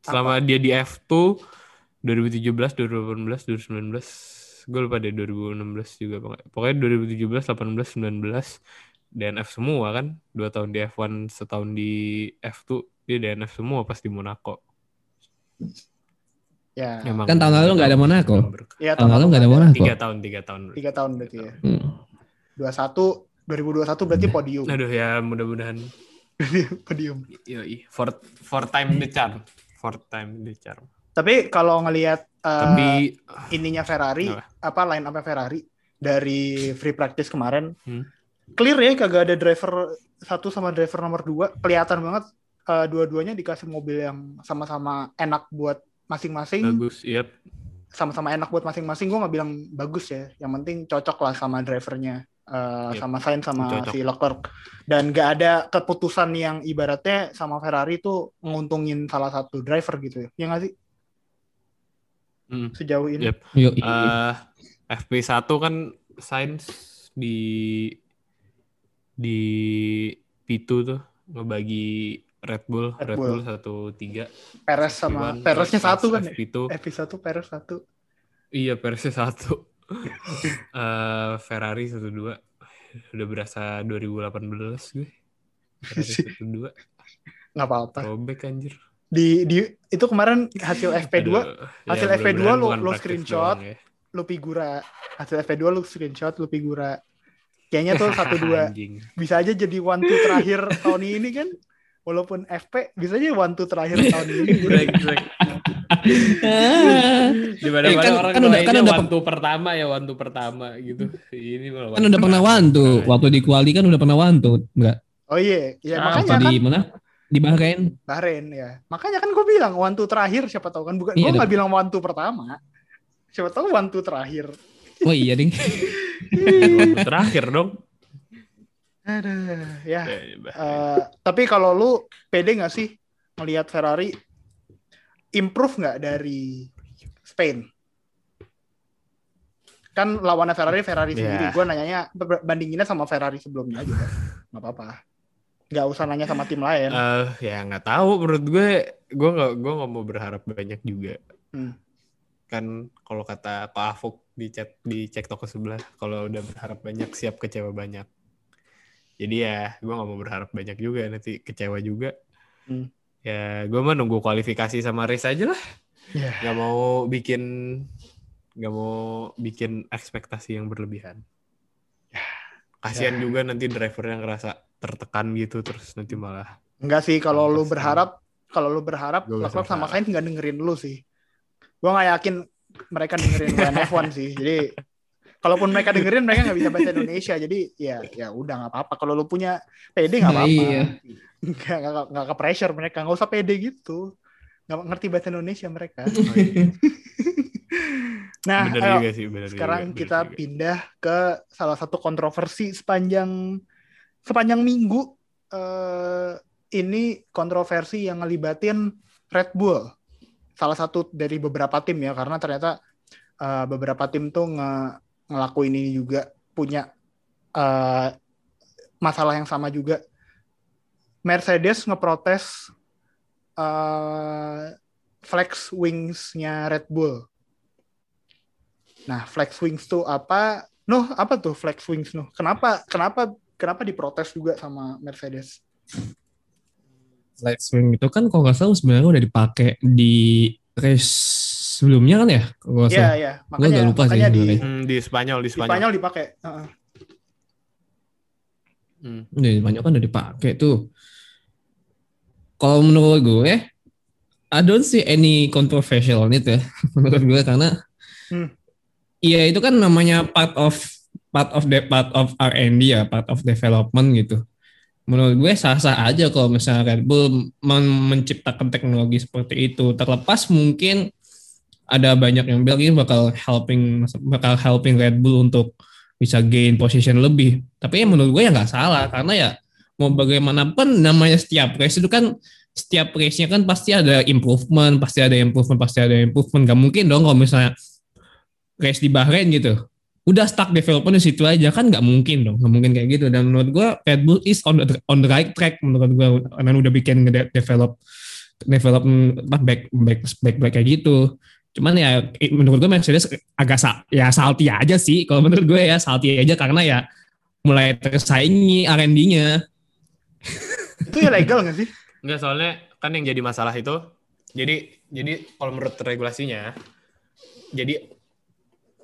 Speaker 3: Selama dia di F2 2017, 2018, 2019, gue lupa deh 2016 juga pokoknya. Pokoknya 2017, 18, 19 DNF semua kan. Dua tahun di F1, setahun di F2, dia DNF semua pas di Monaco.
Speaker 1: Ya.
Speaker 3: Emang
Speaker 2: Kan tahun lalu nggak ada Monaco.
Speaker 1: Ya,
Speaker 2: Tahun lalu nggak ada Monaco.
Speaker 3: Tiga tahun, tiga tahun.
Speaker 1: Tiga tahun berarti ya.
Speaker 2: Hmm.
Speaker 1: 21 2021 berarti podium.
Speaker 3: Aduh ya mudah-mudahan
Speaker 1: podium.
Speaker 3: Yoi, for for time the charm. For time the charm.
Speaker 1: Tapi kalau ngelihat uh,
Speaker 3: Tapi
Speaker 1: ininya Ferrari,
Speaker 3: Apa?
Speaker 1: apa line up Ferrari dari free practice kemarin,
Speaker 3: Hmm.
Speaker 1: clear ya kagak ada driver satu sama driver nomor dua, kelihatan banget uh, dua-duanya dikasih mobil yang sama-sama enak buat masing-masing,
Speaker 3: bagus, yep.
Speaker 1: sama-sama enak buat masing-masing. Gue nggak bilang bagus ya, yang penting cocok lah sama drivernya, uh,
Speaker 3: Yep.
Speaker 1: sama Sainz sama
Speaker 3: Cocok.
Speaker 1: si Leclerc. Dan nggak ada keputusan yang ibaratnya sama Ferrari tuh menguntungin salah satu driver gitu ya, ya nggak sih
Speaker 3: Hmm.
Speaker 1: sejauh ini?
Speaker 3: Yep.
Speaker 2: Yuk,
Speaker 3: Eh, FP1 kan Sainz di di P2 tuh ngebagi Red Bull,
Speaker 1: Red
Speaker 3: Red,
Speaker 1: Bull.
Speaker 3: Satu tiga.
Speaker 1: Perez sama
Speaker 3: pas
Speaker 1: satu kan ya?
Speaker 3: FP2.
Speaker 1: FP1 Perez satu.
Speaker 3: Iya, Pereznya satu. Eh, Ferrari satu dua. Udah berasa 2018 gue. Ferrari satu dua.
Speaker 1: nggak apa-apa.
Speaker 3: Robek anjir.
Speaker 1: Di di itu kemarin hasil FP2
Speaker 3: Aduh,
Speaker 1: hasil
Speaker 3: ya,
Speaker 1: FP2
Speaker 3: mudah-mudahan
Speaker 1: lu- lu screenshot.
Speaker 3: ya.
Speaker 1: lu figura hasil FP2 lu screenshot lu figura. Kayaknya tuh satu dua bisa aja jadi one two terakhir tahun ini kan. Walaupun FP bisa aja one two terakhir tahun ini.
Speaker 3: Di mana
Speaker 2: Eh,
Speaker 3: mana
Speaker 2: kan-
Speaker 3: orang
Speaker 2: kan udah- kan udah-
Speaker 3: one two pertama ya one two pertama gitu. Ini malah
Speaker 2: kan
Speaker 3: one
Speaker 2: udah
Speaker 3: two
Speaker 2: pernah
Speaker 3: terakhir.
Speaker 2: wantu waktu di kuali kan udah pernah wantu enggak
Speaker 1: Oh iya, ya
Speaker 3: Ah,
Speaker 1: makanya kan
Speaker 2: di mana di Bahrain
Speaker 1: Bahrain ya. Makanya kan gue bilang one two terakhir siapa tahu kan bukan
Speaker 2: Iya,
Speaker 1: gue nggak bilang one two pertama. Siapa tahu one two terakhir.
Speaker 2: oh iya ding
Speaker 3: One two terakhir dong.
Speaker 1: Aduh, ya.
Speaker 3: Ya, ya.
Speaker 1: Eh, tapi kalau lu pede nggak sih melihat Ferrari improve nggak dari Spain? Kan lawannya Ferrari Ferrari
Speaker 3: Ya.
Speaker 1: sendiri. Gue nanyanya bandinginnya sama Ferrari sebelumnya aja. Nggak apa-apa. Nggak usah nanya sama tim lain.
Speaker 3: Eh, ya nggak tahu menurut gue gue nggak gue nggak mau berharap banyak juga
Speaker 1: Hmm.
Speaker 3: kan kalau kata Pak Afuk di chat di cek toko sebelah kalau udah berharap banyak siap kecewa banyak jadi ya gue nggak mau berharap banyak juga nanti kecewa juga
Speaker 1: Hmm.
Speaker 3: ya gue mah nunggu kualifikasi sama race aja lah
Speaker 1: Ya.
Speaker 3: nggak mau bikin nggak mau bikin ekspektasi yang berlebihan kasihan
Speaker 1: Ya.
Speaker 3: juga nanti driver yang ngerasa tertekan gitu terus nanti malah
Speaker 1: Enggak sih kalau lu berharap kalau lu berharap Leclerc sama. Sainz nggak dengerin lu sih. Gue nggak yakin mereka dengerin WNF1 sih. Jadi kalaupun mereka dengerin mereka nggak bisa bahasa Indonesia. Jadi ya ya udah nggak apa-apa. Kalau lu punya PD nggak
Speaker 2: Nah,
Speaker 1: apa-apa.
Speaker 2: iya.
Speaker 1: nggak nggak nggak ke pressure mereka nggak usah pede gitu nggak ngerti bahasa Indonesia mereka
Speaker 3: Oh, iya.
Speaker 1: nah
Speaker 3: bener
Speaker 1: ayo,
Speaker 3: juga sih, bener
Speaker 1: sekarang
Speaker 3: juga, bener
Speaker 1: kita
Speaker 3: juga.
Speaker 1: pindah ke salah satu kontroversi sepanjang sepanjang minggu eh, ini kontroversi yang ngelibatin Red Bull salah satu dari beberapa tim ya karena ternyata eh, beberapa tim tuh nge ngelakuin ini juga punya eh, masalah yang sama juga Mercedes ngeprotes eh, flex wings-nya Red Bull Nah, flex wings tuh apa? Nuh, apa tuh flex wings Nuh? Kenapa kenapa kenapa diprotes juga sama Mercedes?
Speaker 2: Flight swing itu kan kalau nggak salah sebenarnya udah dipakai di race sebelumnya kan ya?
Speaker 1: Iya, iya.
Speaker 2: Gua
Speaker 1: Makanya
Speaker 2: agak lupa sih
Speaker 1: di.
Speaker 3: Hmm, di Spanyol, di
Speaker 1: di
Speaker 3: Spanyol.
Speaker 1: Spanyol dipakai. Heeh.
Speaker 3: Hmm.
Speaker 2: Udah banyak kan udah dipakai tuh. Kalau menurut gue, I don't see any controversial on it ya menurut gue karena
Speaker 1: Hmm.
Speaker 2: Iya itu kan namanya part of part of the part of R&D ya, part of development gitu. Menurut gue sah-sah aja kalau misalnya Red Bull men- menciptakan teknologi seperti itu. Terlepas mungkin ada banyak yang bilang ini bakal helping bakal helping Red Bull untuk bisa gain position lebih. Tapi ya menurut gue ya nggak salah karena ya mau bagaimanapun namanya setiap race itu kan setiap race-nya kan pasti ada improvement, pasti ada improvement, pasti ada improvement. Gak mungkin dong kalau misalnya race di Bahrain gitu. Udah stuck development di situ aja kan nggak mungkin dong, nggak mungkin kayak gitu. Dan menurut gue Red Bull is on the, on the right track menurut gue karena udah bikin develop develop back back back back kayak gitu. Cuman ya menurut gue Mercedes agak sa ya salty aja sih. Kalau menurut gue ya salty aja karena ya mulai tersaingi R&D-nya.
Speaker 1: Itu ya legal nggak sih?
Speaker 3: Enggak, soalnya kan yang jadi masalah itu, jadi jadi kalau menurut regulasinya, jadi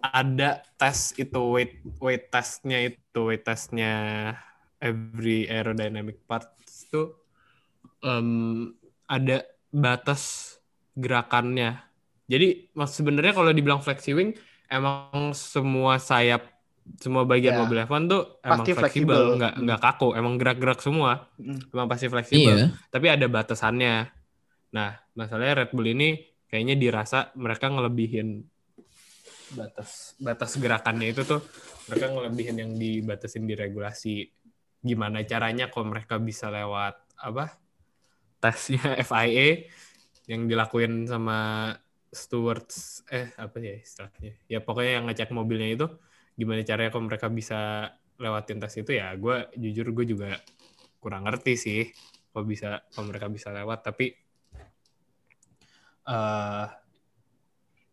Speaker 3: ada tes itu weight weight testnya itu weight testnya every aerodynamic parts itu em, ada batas gerakannya. Jadi mas sebenarnya kalau dibilang flexi wing emang semua sayap semua bagian
Speaker 1: Ya.
Speaker 3: mobil F1 tuh emang
Speaker 1: Pasti
Speaker 3: fleksibel,
Speaker 1: fleksibel.
Speaker 3: nggak nggak kaku, emang gerak-gerak semua,
Speaker 1: Mm.
Speaker 3: emang pasti fleksibel
Speaker 2: Iya.
Speaker 3: tapi ada batasannya. Nah, masalahnya Red Bull ini kayaknya dirasa mereka ngelebihin batas batas gerakannya itu tuh mereka ngelebihin yang dibatasin di regulasi. Gimana caranya kalau mereka bisa lewat apa tesnya FIA yang dilakuin sama stewards eh apa ya istilahnya ya pokoknya yang ngecek mobilnya itu gimana caranya kalau mereka bisa lewatin tes itu ya gue jujur gue juga kurang ngerti sih kalau bisa kalau mereka bisa lewat tapi eh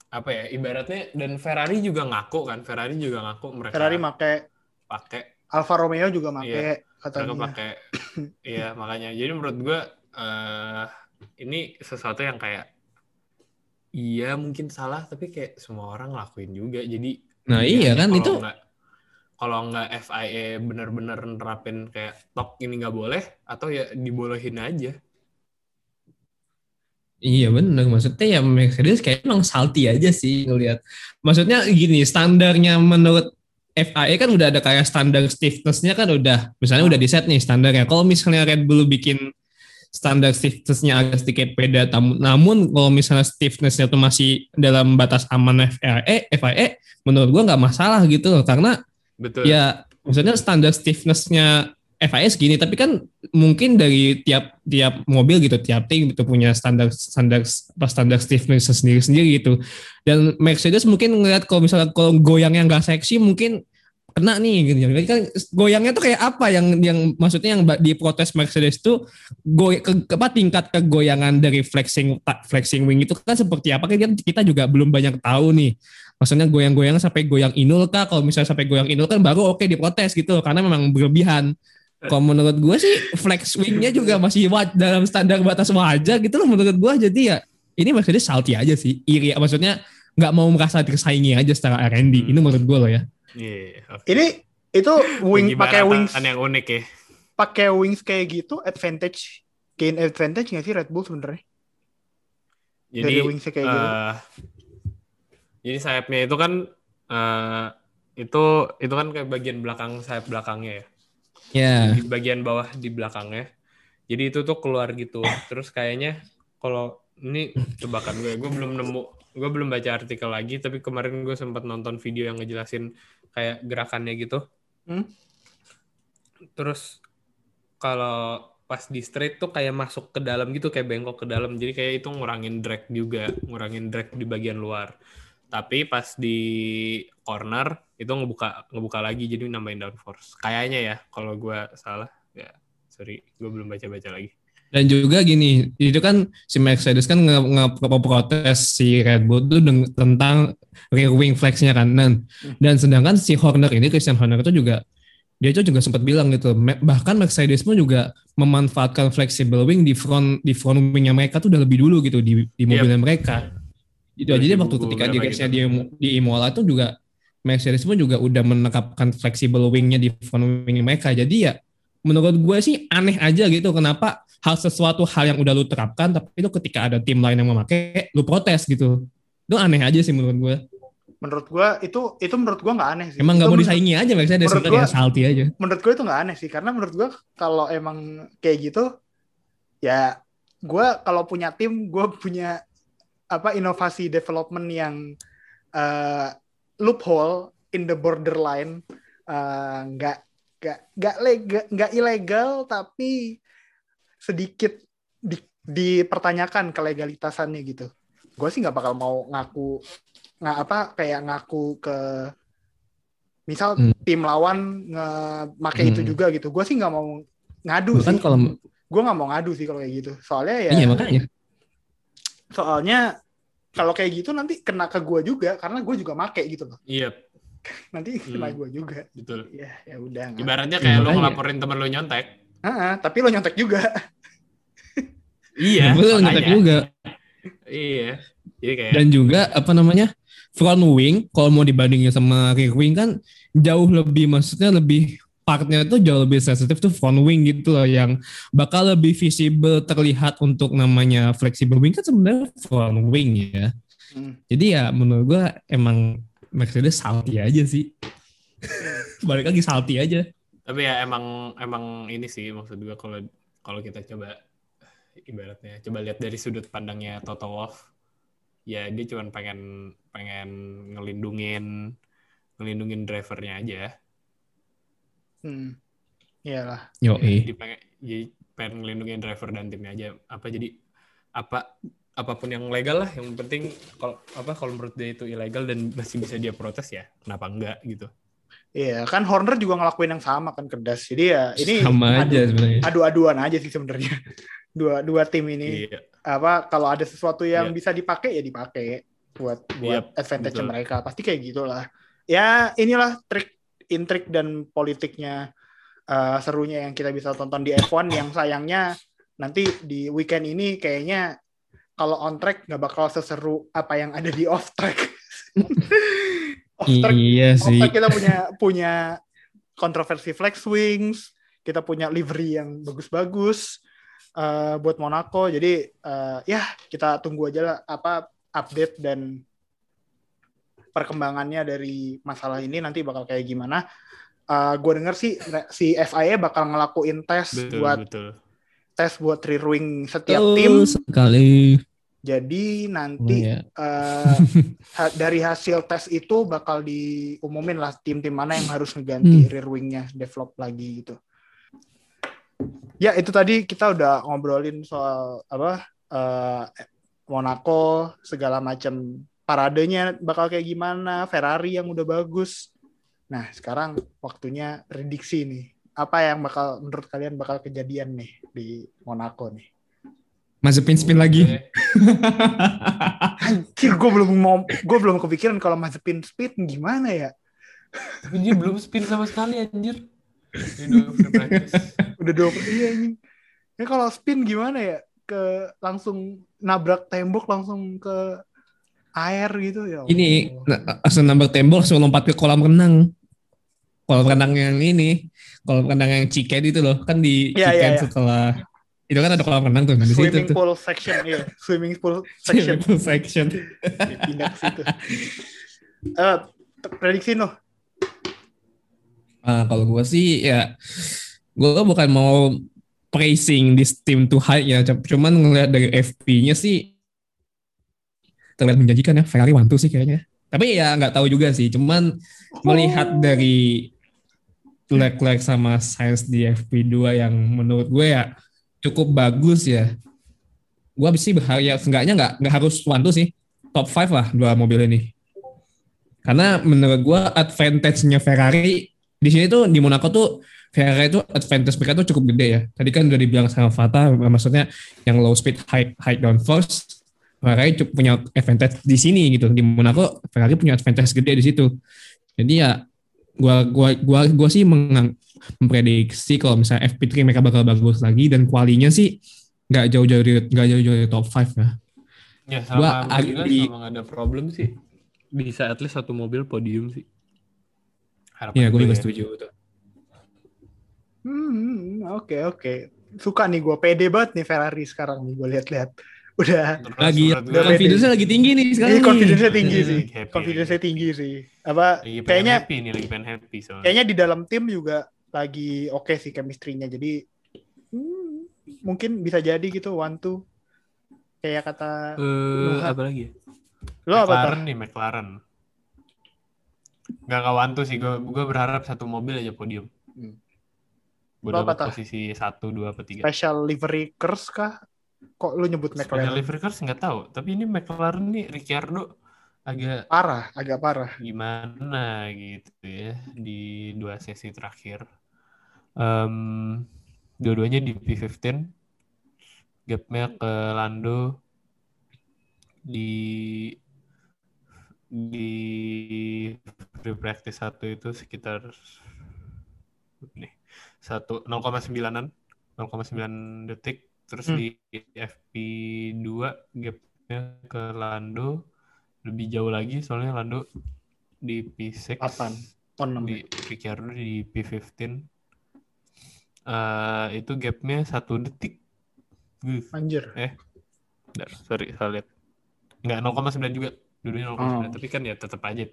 Speaker 3: apa ya ibaratnya dan Ferrari juga ngaku kan Ferrari juga ngaku mereka
Speaker 1: Ferrari make
Speaker 3: pakai
Speaker 1: Alfa Romeo juga make
Speaker 3: Iya, mereka
Speaker 1: katanya.
Speaker 3: pakai iya makanya. Jadi menurut gue eh ini sesuatu yang kayak iya mungkin salah tapi kayak semua orang lakuin juga. Jadi
Speaker 2: Nah iya kan
Speaker 3: kalau
Speaker 2: itu
Speaker 3: nggak kalau nggak FIA bener-bener nerapin kayak tok ini nggak boleh atau ya dibolehin aja
Speaker 2: Iya bener, maksudnya ya Mercedes kayak emang salty aja sih ngelihat. Maksudnya gini, standarnya menurut FIA kan udah ada kayak standar stiffness-nya kan udah, misalnya udah di set nih standarnya. Kalau misalnya Red Bull bikin standar stiffness-nya agak sedikit beda, namun kalau misalnya stiffness-nya tuh masih dalam batas aman FIA, FIA menurut gua nggak masalah gitu loh, karena
Speaker 3: betul
Speaker 2: ya maksudnya standar stiffness-nya FIA segini tapi kan mungkin dari tiap tiap mobil gitu tiap tim itu punya standar standar apa standar stiffness sendiri sendiri gitu. Dan Mercedes mungkin ngeliat kalau misalnya kalau goyang yang gak seksi mungkin kena nih gitu. Jadi kan goyangnya tuh kayak apa? Yang yang maksudnya yang di protes Mercedes tuh goy ke, ke- apa tingkat kegoyangan dari flexing flexing wing itu kan seperti apa? Kan kita juga belum banyak tahu nih. Maksudnya goyang-goyang sampai goyang inul kah? Kalau misalnya sampai goyang inul kan baru oke diprotes gitu. Karena memang berlebihan kalau menurut gue sih flex wingnya juga masih wa- dalam standar batas wajar gitu loh menurut gue jadi ya ini Mercedes salty aja sih. Iri maksudnya nggak mau merasa tersaingi aja secara R&D ini menurut gue loh ya.
Speaker 3: Iya, oke.
Speaker 1: Ini itu wing pakai wings
Speaker 3: yang unik ya.
Speaker 1: pakai wings kayak gitu advantage. Gain advantage nggak sih Red Bull sebenarnya?
Speaker 3: Jadi
Speaker 1: dari wingsnya kayak gitu?
Speaker 3: eh, jadi sayapnya itu kan eh, itu itu kan kayak bagian belakang sayap belakangnya ya
Speaker 2: ya
Speaker 3: di bagian bawah di belakangnya Jadi itu tuh keluar gitu. Terus kayaknya kalau ini tebakan gue, gue belum nemu, gue belum baca artikel lagi. Tapi kemarin gue sempat nonton video yang ngejelasin kayak gerakannya gitu.
Speaker 1: Hmm?
Speaker 3: Terus kalau pas di straight tuh kayak masuk ke dalam gitu kayak bengkok ke dalam jadi kayak itu ngurangin drag juga ngurangin drag di bagian luar tapi pas di corner itu ngebuka ngebuka lagi jadi nambahin downforce kayaknya ya kalau gue salah ya sorry gue belum baca baca lagi
Speaker 2: Dan juga gini, itu kan si Mercedes kan nge, nge protes si Red Bull tuh tentang rear wing flex-nya kan. Dan, dan sedangkan si Horner ini, Christian Horner itu juga, dia itu juga sempat bilang gitu, bahkan Mercedes pun juga memanfaatkan flexible wing di front di front wingnya mereka tuh udah lebih dulu gitu di, di mobilnya mereka. Itu aja dia waktu ketika di race-nya
Speaker 3: gitu.
Speaker 2: di, di Imola tuh juga Mercedes pun juga udah menerapkan flexible wingnya di front wing mereka. Jadi ya menurut gue sih aneh aja gitu kenapa hal sesuatu hal yang udah lu terapkan tapi itu ketika ada tim lain yang memakai lu protes gitu itu aneh aja sih menurut gue
Speaker 1: Menurut gua itu itu menurut gua nggak aneh sih.
Speaker 2: emang nggak mau
Speaker 1: menurut-
Speaker 2: disaingi aja Mercedes
Speaker 1: menurut
Speaker 2: sebenarnya
Speaker 1: gua-
Speaker 2: salty aja
Speaker 1: menurut gue itu nggak aneh sih karena menurut gue kalau emang kayak gitu ya gue kalau punya tim gue punya apa inovasi development yang eh, loophole in the borderline eh, nggak nggak nggak legal nggak ilegal tapi sedikit di, dipertanyakan kelegalitasannya gitu. Gue sih nggak bakal mau ngaku nggak apa kayak ngaku ke misal
Speaker 2: Hmm.
Speaker 1: tim lawan nge itu
Speaker 2: Hmm.
Speaker 1: juga gitu. Gue sih nggak mau ngadu
Speaker 2: bahkan
Speaker 1: sih.
Speaker 2: kalau
Speaker 1: gue nggak mau ngadu sih kalau kayak gitu. Soalnya ya
Speaker 2: iya makanya.
Speaker 1: soalnya kalau kayak gitu nanti kena ke gue juga karena gue juga make gitu loh.
Speaker 3: Iya.
Speaker 1: Nanti kena
Speaker 3: Hmm.
Speaker 1: gue juga.
Speaker 3: Betul.
Speaker 1: Ya ya udah
Speaker 3: ibaratnya
Speaker 2: Iya,
Speaker 3: kayak lu
Speaker 2: makanya.
Speaker 3: ngelaporin temen lu nyontek.
Speaker 1: Ah, tapi lo nyontek juga.
Speaker 3: Iya makanya.
Speaker 2: nyetek juga.
Speaker 3: Iya. Jadi kayak
Speaker 2: dan juga apa namanya front wing kalau mau dibandingin sama rear wing kan jauh lebih maksudnya lebih partnya tuh jauh lebih sensitif tuh front wing gitu loh yang bakal lebih visible terlihat untuk namanya flexible wing kan sebenarnya front wing ya
Speaker 1: Hmm.
Speaker 2: Jadi ya menurut gua emang Mercedes salty aja sih. Balik lagi salty aja.
Speaker 3: tapi ya emang emang ini sih maksud gua kalau kalau kita coba ibaratnya coba lihat dari sudut pandangnya Toto Wolff ya dia cuma pengen pengen ngelindungin ngelindungin drivernya aja
Speaker 1: hmm. iyalah.
Speaker 2: Yo,
Speaker 3: Ya, dia pengen jadi pengen ngelindungin driver dan timnya aja. Apa jadi apa apa pun yang legal lah. Yang penting kalau apa kalau menurut dia itu ilegal dan masih bisa dia protes ya kenapa enggak gitu.
Speaker 1: Iya kan Horner juga ngelakuin yang sama kan kedas jadi ya ini
Speaker 2: sama aja
Speaker 1: adu,
Speaker 2: sebenarnya.
Speaker 1: adu-aduan aja sih sebenarnya. Dua dua tim ini.
Speaker 3: Iya.
Speaker 1: Apa kalau ada sesuatu yang
Speaker 3: Iya.
Speaker 1: bisa dipakai ya dipakai. Buat buat
Speaker 3: Yap,
Speaker 1: advantage
Speaker 3: betul.
Speaker 1: mereka. Pasti kayak gitulah. Ya inilah trik intrik dan politiknya eh, serunya yang kita bisa tonton di F1 yang sayangnya nanti di weekend ini kayaknya kalau on track nggak bakal seseru apa yang ada di off track off track
Speaker 2: Iya
Speaker 1: off
Speaker 2: sih.
Speaker 1: track kita punya punya kontroversi flex wings kita punya livery yang bagus-bagus eh, buat Monaco. Jadi eh, ya kita tunggu aja lah apa update dan perkembangannya dari masalah ini nanti bakal kayak gimana. gue denger sih si FIA bakal ngelakuin tes
Speaker 3: betul
Speaker 1: buat
Speaker 3: betul
Speaker 1: tes buat rear wing setiap
Speaker 2: Betul
Speaker 1: tim.
Speaker 2: sekali.
Speaker 1: Jadi
Speaker 2: Oh,
Speaker 1: nanti
Speaker 2: iya.
Speaker 1: eh, ha- dari hasil tes itu bakal diumumin lah tim-tim mana yang harus ngeganti
Speaker 2: Hmm.
Speaker 1: rear wingnya develop lagi gitu. Ya itu tadi kita udah ngobrolin soal apa eh, Monaco segala macam paradenya bakal kayak gimana Ferrari yang udah bagus. Nah sekarang waktunya prediksi nih apa yang bakal menurut kalian bakal kejadian nih di Monaco nih.
Speaker 2: Mazepin spin lagi.
Speaker 1: Anjir, gue belum mau, gue belum kepikiran kalau Mazepin speed gimana ya.
Speaker 3: tapi dia belum spin sama sekali anjir. Udah
Speaker 1: dua iya ini. Ya kalau spin gimana ya? Ke langsung nabrak tembok langsung ke air gitu ya.
Speaker 2: Ini nah, asal nambah tembok langsung lompat ke kolam renang. Kolam renang yang ini, kolam renang yang Ciken itu loh, kan di
Speaker 1: iya,
Speaker 2: Ciken
Speaker 1: iya.
Speaker 2: setelah itu kan ada kolam renang tuh, nah di situ
Speaker 1: swimming
Speaker 2: tuh.
Speaker 1: pool section iya, swimming pool section
Speaker 2: Swimming pool section.
Speaker 1: pindah ke situ. Eh, t- prediksi noh.
Speaker 2: Ah, kalau gue sih ya gue bukan mau praising this team to high ya. Cuman ngelihat dari FP-nya sih terlihat menjanjikan ya. Ferrari mantu sih kayaknya. Tapi ya nggak tahu juga sih. Cuman melihat dari Leclerc sama Sainz di FP2 yang menurut gue ya cukup bagus ya. Gue sih berharap ya seenggaknya nggak nggak harus mantu sih. Top 5 lah dua mobil ini. Karena menurut gue advantage-nya Ferrari di sini tuh di Monaco tuh Ferrari itu advantage mereka tuh cukup gede ya. Tadi kan udah dibilang sama Fata, maksudnya yang low speed high high downforce, Ferrari cukup punya advantage di sini gitu. Di Monaco Ferrari punya advantage gede di situ. Jadi ya gua gua gua gua sih mengang, memprediksi kalau misalnya FP3 mereka bakal bagus lagi dan kualinya sih nggak jauh-jauh dari nggak jauh-jauh dari top 5 ya.
Speaker 4: Ya
Speaker 2: Gua
Speaker 4: sama juga
Speaker 2: agak-
Speaker 4: sama nggak ada problem sih. Bisa at least satu mobil podium sih.
Speaker 3: Harapan
Speaker 2: Iya, gue juga
Speaker 3: ya.
Speaker 2: setuju tuh.
Speaker 1: Hmm, oke oke. Suka nih gue pede banget nih Ferrari sekarang nih gue lihat-lihat. Udah
Speaker 3: Terus
Speaker 2: Lagi
Speaker 1: udah
Speaker 2: confidence-nya lagi tinggi nih sekarang
Speaker 1: ini
Speaker 2: nih.
Speaker 1: confidence-nya tinggi sih.
Speaker 3: happy.
Speaker 1: Confidence-nya tinggi sih. Apa
Speaker 3: lagi
Speaker 1: kayaknya
Speaker 3: happy nih, lagi pengen happy soalnya.
Speaker 1: kayaknya di dalam tim juga lagi oke sih chemistry-nya. Jadi hmm, mungkin bisa jadi gitu one two kayak kata Nuha.
Speaker 4: apa lagi ya?
Speaker 1: lo apa
Speaker 3: McLaren nih, McLaren. Gak kawan tuh sih, gue gue berharap satu mobil aja podium.
Speaker 1: Hmm.
Speaker 3: Gue
Speaker 1: Lo apa,
Speaker 3: dapat posisi satu, dua, apa tiga.
Speaker 1: Special livery curse kah? Kok lu nyebut McLaren?
Speaker 3: livery cars nggak tahu, tapi ini McLaren nih Ricciardo agak
Speaker 1: Parah, agak parah.
Speaker 3: gimana gitu ya di dua sesi terakhir. Em, dua-duanya di P15, gapnya ke Lando di di free practice satu itu sekitar nih satu 0,9an 0,9 detik terus
Speaker 1: Hmm.
Speaker 3: di FP2 gapnya ke Lando. Lebih jauh lagi soalnya Lando di P6
Speaker 1: Apaan? Oh, enam
Speaker 3: di Ricciardo di P15 Eh, itu gapnya satu detik. Uh,
Speaker 1: Anjir.
Speaker 3: Bentar, sorry salah lihat. Nggak 0,9 juga. Dulunya 0,9
Speaker 1: Oh.
Speaker 3: tapi kan ya tetap aja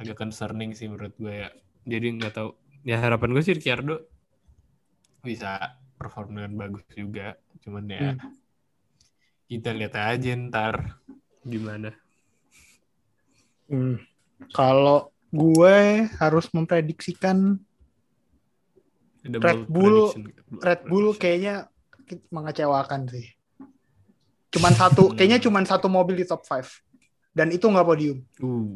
Speaker 3: agak concerning sih menurut gue ya. Jadi nggak tahu. Ya harapan gue sih Ricciardo bisa perform dengan bagus juga cuman ya
Speaker 1: Hmm.
Speaker 3: kita lihat aja ntar
Speaker 4: Gimana?
Speaker 1: Hmm. Kalau gue harus memprediksikan Red Bull-
Speaker 3: prediction.
Speaker 1: Red Bull kayaknya mengecewakan sih. Cuman satu,
Speaker 3: Hmm.
Speaker 1: kayaknya cuman satu mobil di top 5. Dan itu nggak podium.
Speaker 3: uh,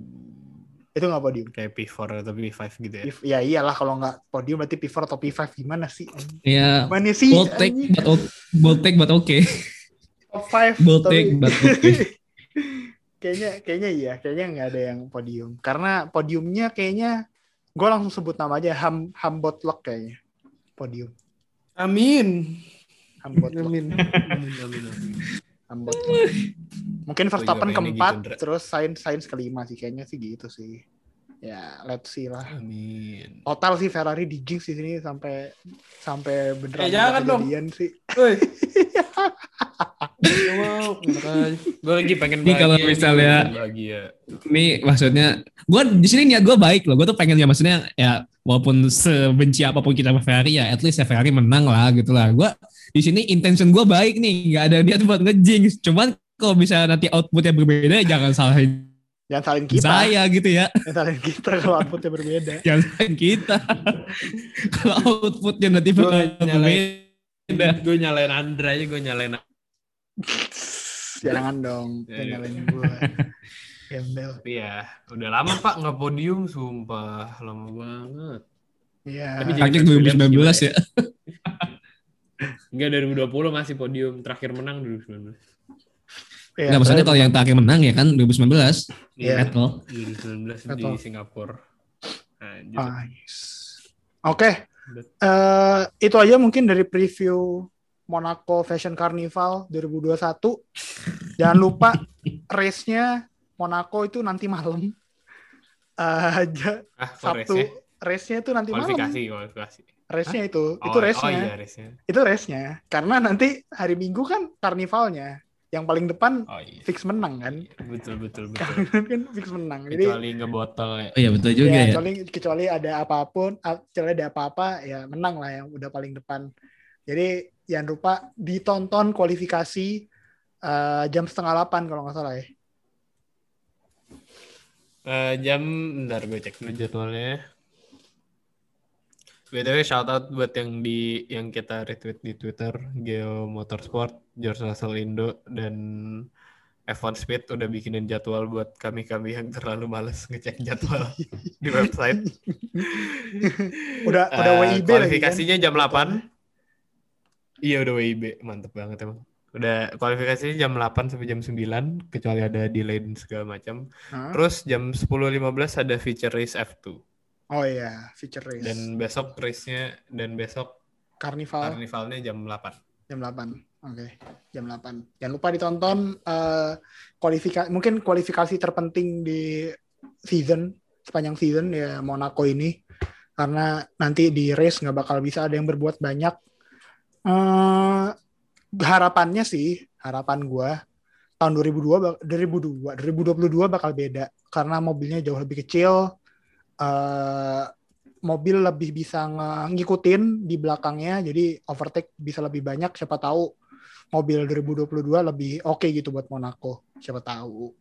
Speaker 1: Itu nggak podium.
Speaker 3: kayak P4 atau P5 gitu ya
Speaker 1: P- Ya iyalah kalau nggak podium berarti P4 atau P5 gimana sih?
Speaker 2: Ya,
Speaker 1: Gimana sih?
Speaker 2: bold take
Speaker 1: anjing?
Speaker 2: but okay. Bold take but okay.
Speaker 1: top 5
Speaker 2: bold take but okay.
Speaker 1: kayaknya kayaknya iya, kayaknya nggak ada yang podium. Karena podiumnya kayaknya gue langsung sebut nama aja Ham Hambotlock kayaknya. Podium.
Speaker 3: Amin
Speaker 1: Hambotlock.
Speaker 3: Amin
Speaker 1: Hambotlock. Mungkin
Speaker 3: Gua juga
Speaker 1: Verstappen
Speaker 3: pengennya
Speaker 1: keempat,
Speaker 3: gitu,
Speaker 1: terus Sainz Sainz kelima sih kayaknya sih gitu sih. Ya, let's see lah.
Speaker 3: Amin
Speaker 1: Total sih Ferrari di jinx di sini sampai sampai beneran
Speaker 3: Eh, jangan
Speaker 1: nggak
Speaker 3: dong.
Speaker 1: kejadian sih.
Speaker 3: Woi. Gak mau, gue lagi pengen
Speaker 2: Ini kalau misalnya-
Speaker 3: bahagia.
Speaker 2: Ini maksudnya, gue di sini niat gue baik loh. Gue tuh pengen ya maksudnya ya walaupun sebenci apa pun kita sama Ferrari ya, at least ya Ferrari menang lah gitu lah. Gue di sini intention gue baik nih, nggak ada niat buat ngejinx. Cuman kalau bisa nanti outputnya berbeda, jangan salahin
Speaker 1: Jangan salin kita.
Speaker 2: saya gitu ya.
Speaker 1: Jangan salin kita kalau outputnya berbeda.
Speaker 2: Jangan salahin kita. kalau outputnya nanti
Speaker 3: Gua nyalain-
Speaker 2: berbeda.
Speaker 3: Gue nyalain Andra aja, gue nyalain
Speaker 1: Jangan dong,
Speaker 3: Ya,
Speaker 1: jangan
Speaker 3: ya.
Speaker 1: nyalain gue. Gembel.
Speaker 3: Iya, udah lama pak nggak podium, sumpah lama banget.
Speaker 1: Iya.
Speaker 3: Tapi jadi-
Speaker 2: Terakhir
Speaker 3: Max Williams
Speaker 2: 2019 ya.
Speaker 3: Enggak 2020 masih podium, terakhir menang 2019.
Speaker 1: Iya,
Speaker 2: Nggak, maksudnya kalau yang terakhir menang ya kan 2019.
Speaker 1: Iya.
Speaker 2: Vettel.
Speaker 3: 2019 di
Speaker 1: Betul.
Speaker 3: Singapura. Anjir.
Speaker 1: Nice. Oke. Eh, itu aja mungkin dari preview Monaco Fashion Carnival 2021. Jangan lupa race-nya Monaco itu nanti malam. Eh, ja-
Speaker 3: Ah,
Speaker 1: Sabtu
Speaker 3: race-nya?
Speaker 1: race-nya itu nanti malam.
Speaker 3: Kualifikasi, kualifikasi.
Speaker 1: Race-nya itu,
Speaker 3: Oh,
Speaker 1: itu race-nya.
Speaker 3: Oh iya, race-nya.
Speaker 1: Itu race-nya. Karena nanti hari Minggu kan karnivalnya. Yang paling depan
Speaker 3: Oh iya.
Speaker 1: fix menang kan.
Speaker 3: Betul, betul, betul.
Speaker 1: kan fix menang. Jadi
Speaker 3: Kecuali ngebotol ya.
Speaker 2: Oh iya betul juga
Speaker 1: ya,
Speaker 2: ya.
Speaker 1: kecuali kecuali ada apa pun, ah, kecuali ada apa-apa ya menang lah yang udah paling depan. Jadi jangan lupa ditonton kualifikasi uh, jam setengah delapan kalau nggak salah ya.
Speaker 3: Uh, jam, bentar gue cek dulu jadwalnya. BTW shout out buat yang di yang kita retweet di Twitter, Geo Motorsport, George Russell Indo dan F1 Speed udah bikinin jadwal buat kami-kami yang terlalu males ngecek jadwal di website.
Speaker 1: udah udah
Speaker 3: Eh,
Speaker 1: WIB
Speaker 3: kualifikasinya
Speaker 1: lagi kan?
Speaker 3: jam 8. Iya udah WIB, mantep banget emang. Udah kualifikasinya jam 8 sampai jam 9 kecuali ada delay dan segala macam.
Speaker 1: Hah?
Speaker 3: Terus jam 10.15 ada feature race F2
Speaker 1: Oh iya, feature race.
Speaker 3: dan besok race-nya dan besok
Speaker 1: Carnival
Speaker 3: karnivalnya jam 8.
Speaker 1: jam 8. Oke, jam 8. Jangan lupa ditonton eh kualifikasi mungkin kualifikasi terpenting di season sepanjang season ya Monaco ini karena nanti di race nggak bakal bisa ada yang berbuat banyak. eh harapannya sih, harapan gua tahun 2002 bak- 2002 2022 bakal beda karena mobilnya jauh lebih kecil eh mobil lebih bisa ngikutin di belakangnya jadi overtake bisa lebih banyak siapa tahu mobil 2022 lebih oke gitu buat Monaco siapa tahu.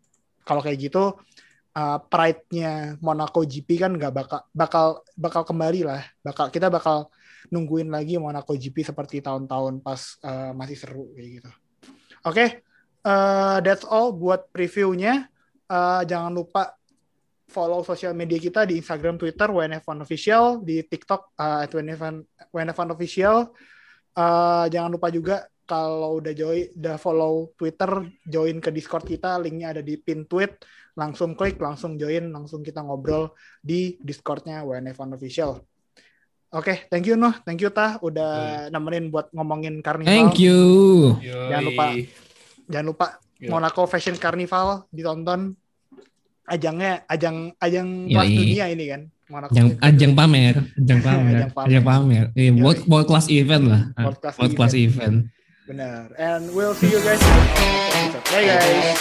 Speaker 1: Kalau kayak gitu uh, pride-nya Monaco GP kan nggak bakal bakal bakal kembali lah. Bakal kita bakal nungguin lagi Monaco GP seperti tahun-tahun pas uh, masih seru kayak gitu. Oke uh, that's all buat previewnya. Uh, jangan lupa follow sosial media kita di Instagram, Twitter, WNF1 Official, di TikTok uh, at WNF1, WNF1 Official. Uh, jangan lupa juga kalau udah join, udah follow Twitter, join ke Discord kita, linknya ada di pin tweet. Langsung klik, langsung join, langsung kita ngobrol di Discordnya WNF1 Official. Oke, thank you Noh, thank you Tah udah nemenin buat ngomongin karnival.
Speaker 2: Thank you.
Speaker 1: Jangan lupa. Jangan lupa
Speaker 3: Yo.
Speaker 1: Monaco Fashion Carnival ditonton. Ajangnya ajang ajang kelas dunia ini kan. Monaco
Speaker 2: Ajang, ajang pamer, ajang pamer,
Speaker 1: Ajang pamer.
Speaker 2: ajang pamer. Eh, world,
Speaker 1: Yoi.
Speaker 2: world class event lah. Ah,
Speaker 1: World class
Speaker 2: World class event.
Speaker 1: Benar. And we'll see you guys. Bye guys.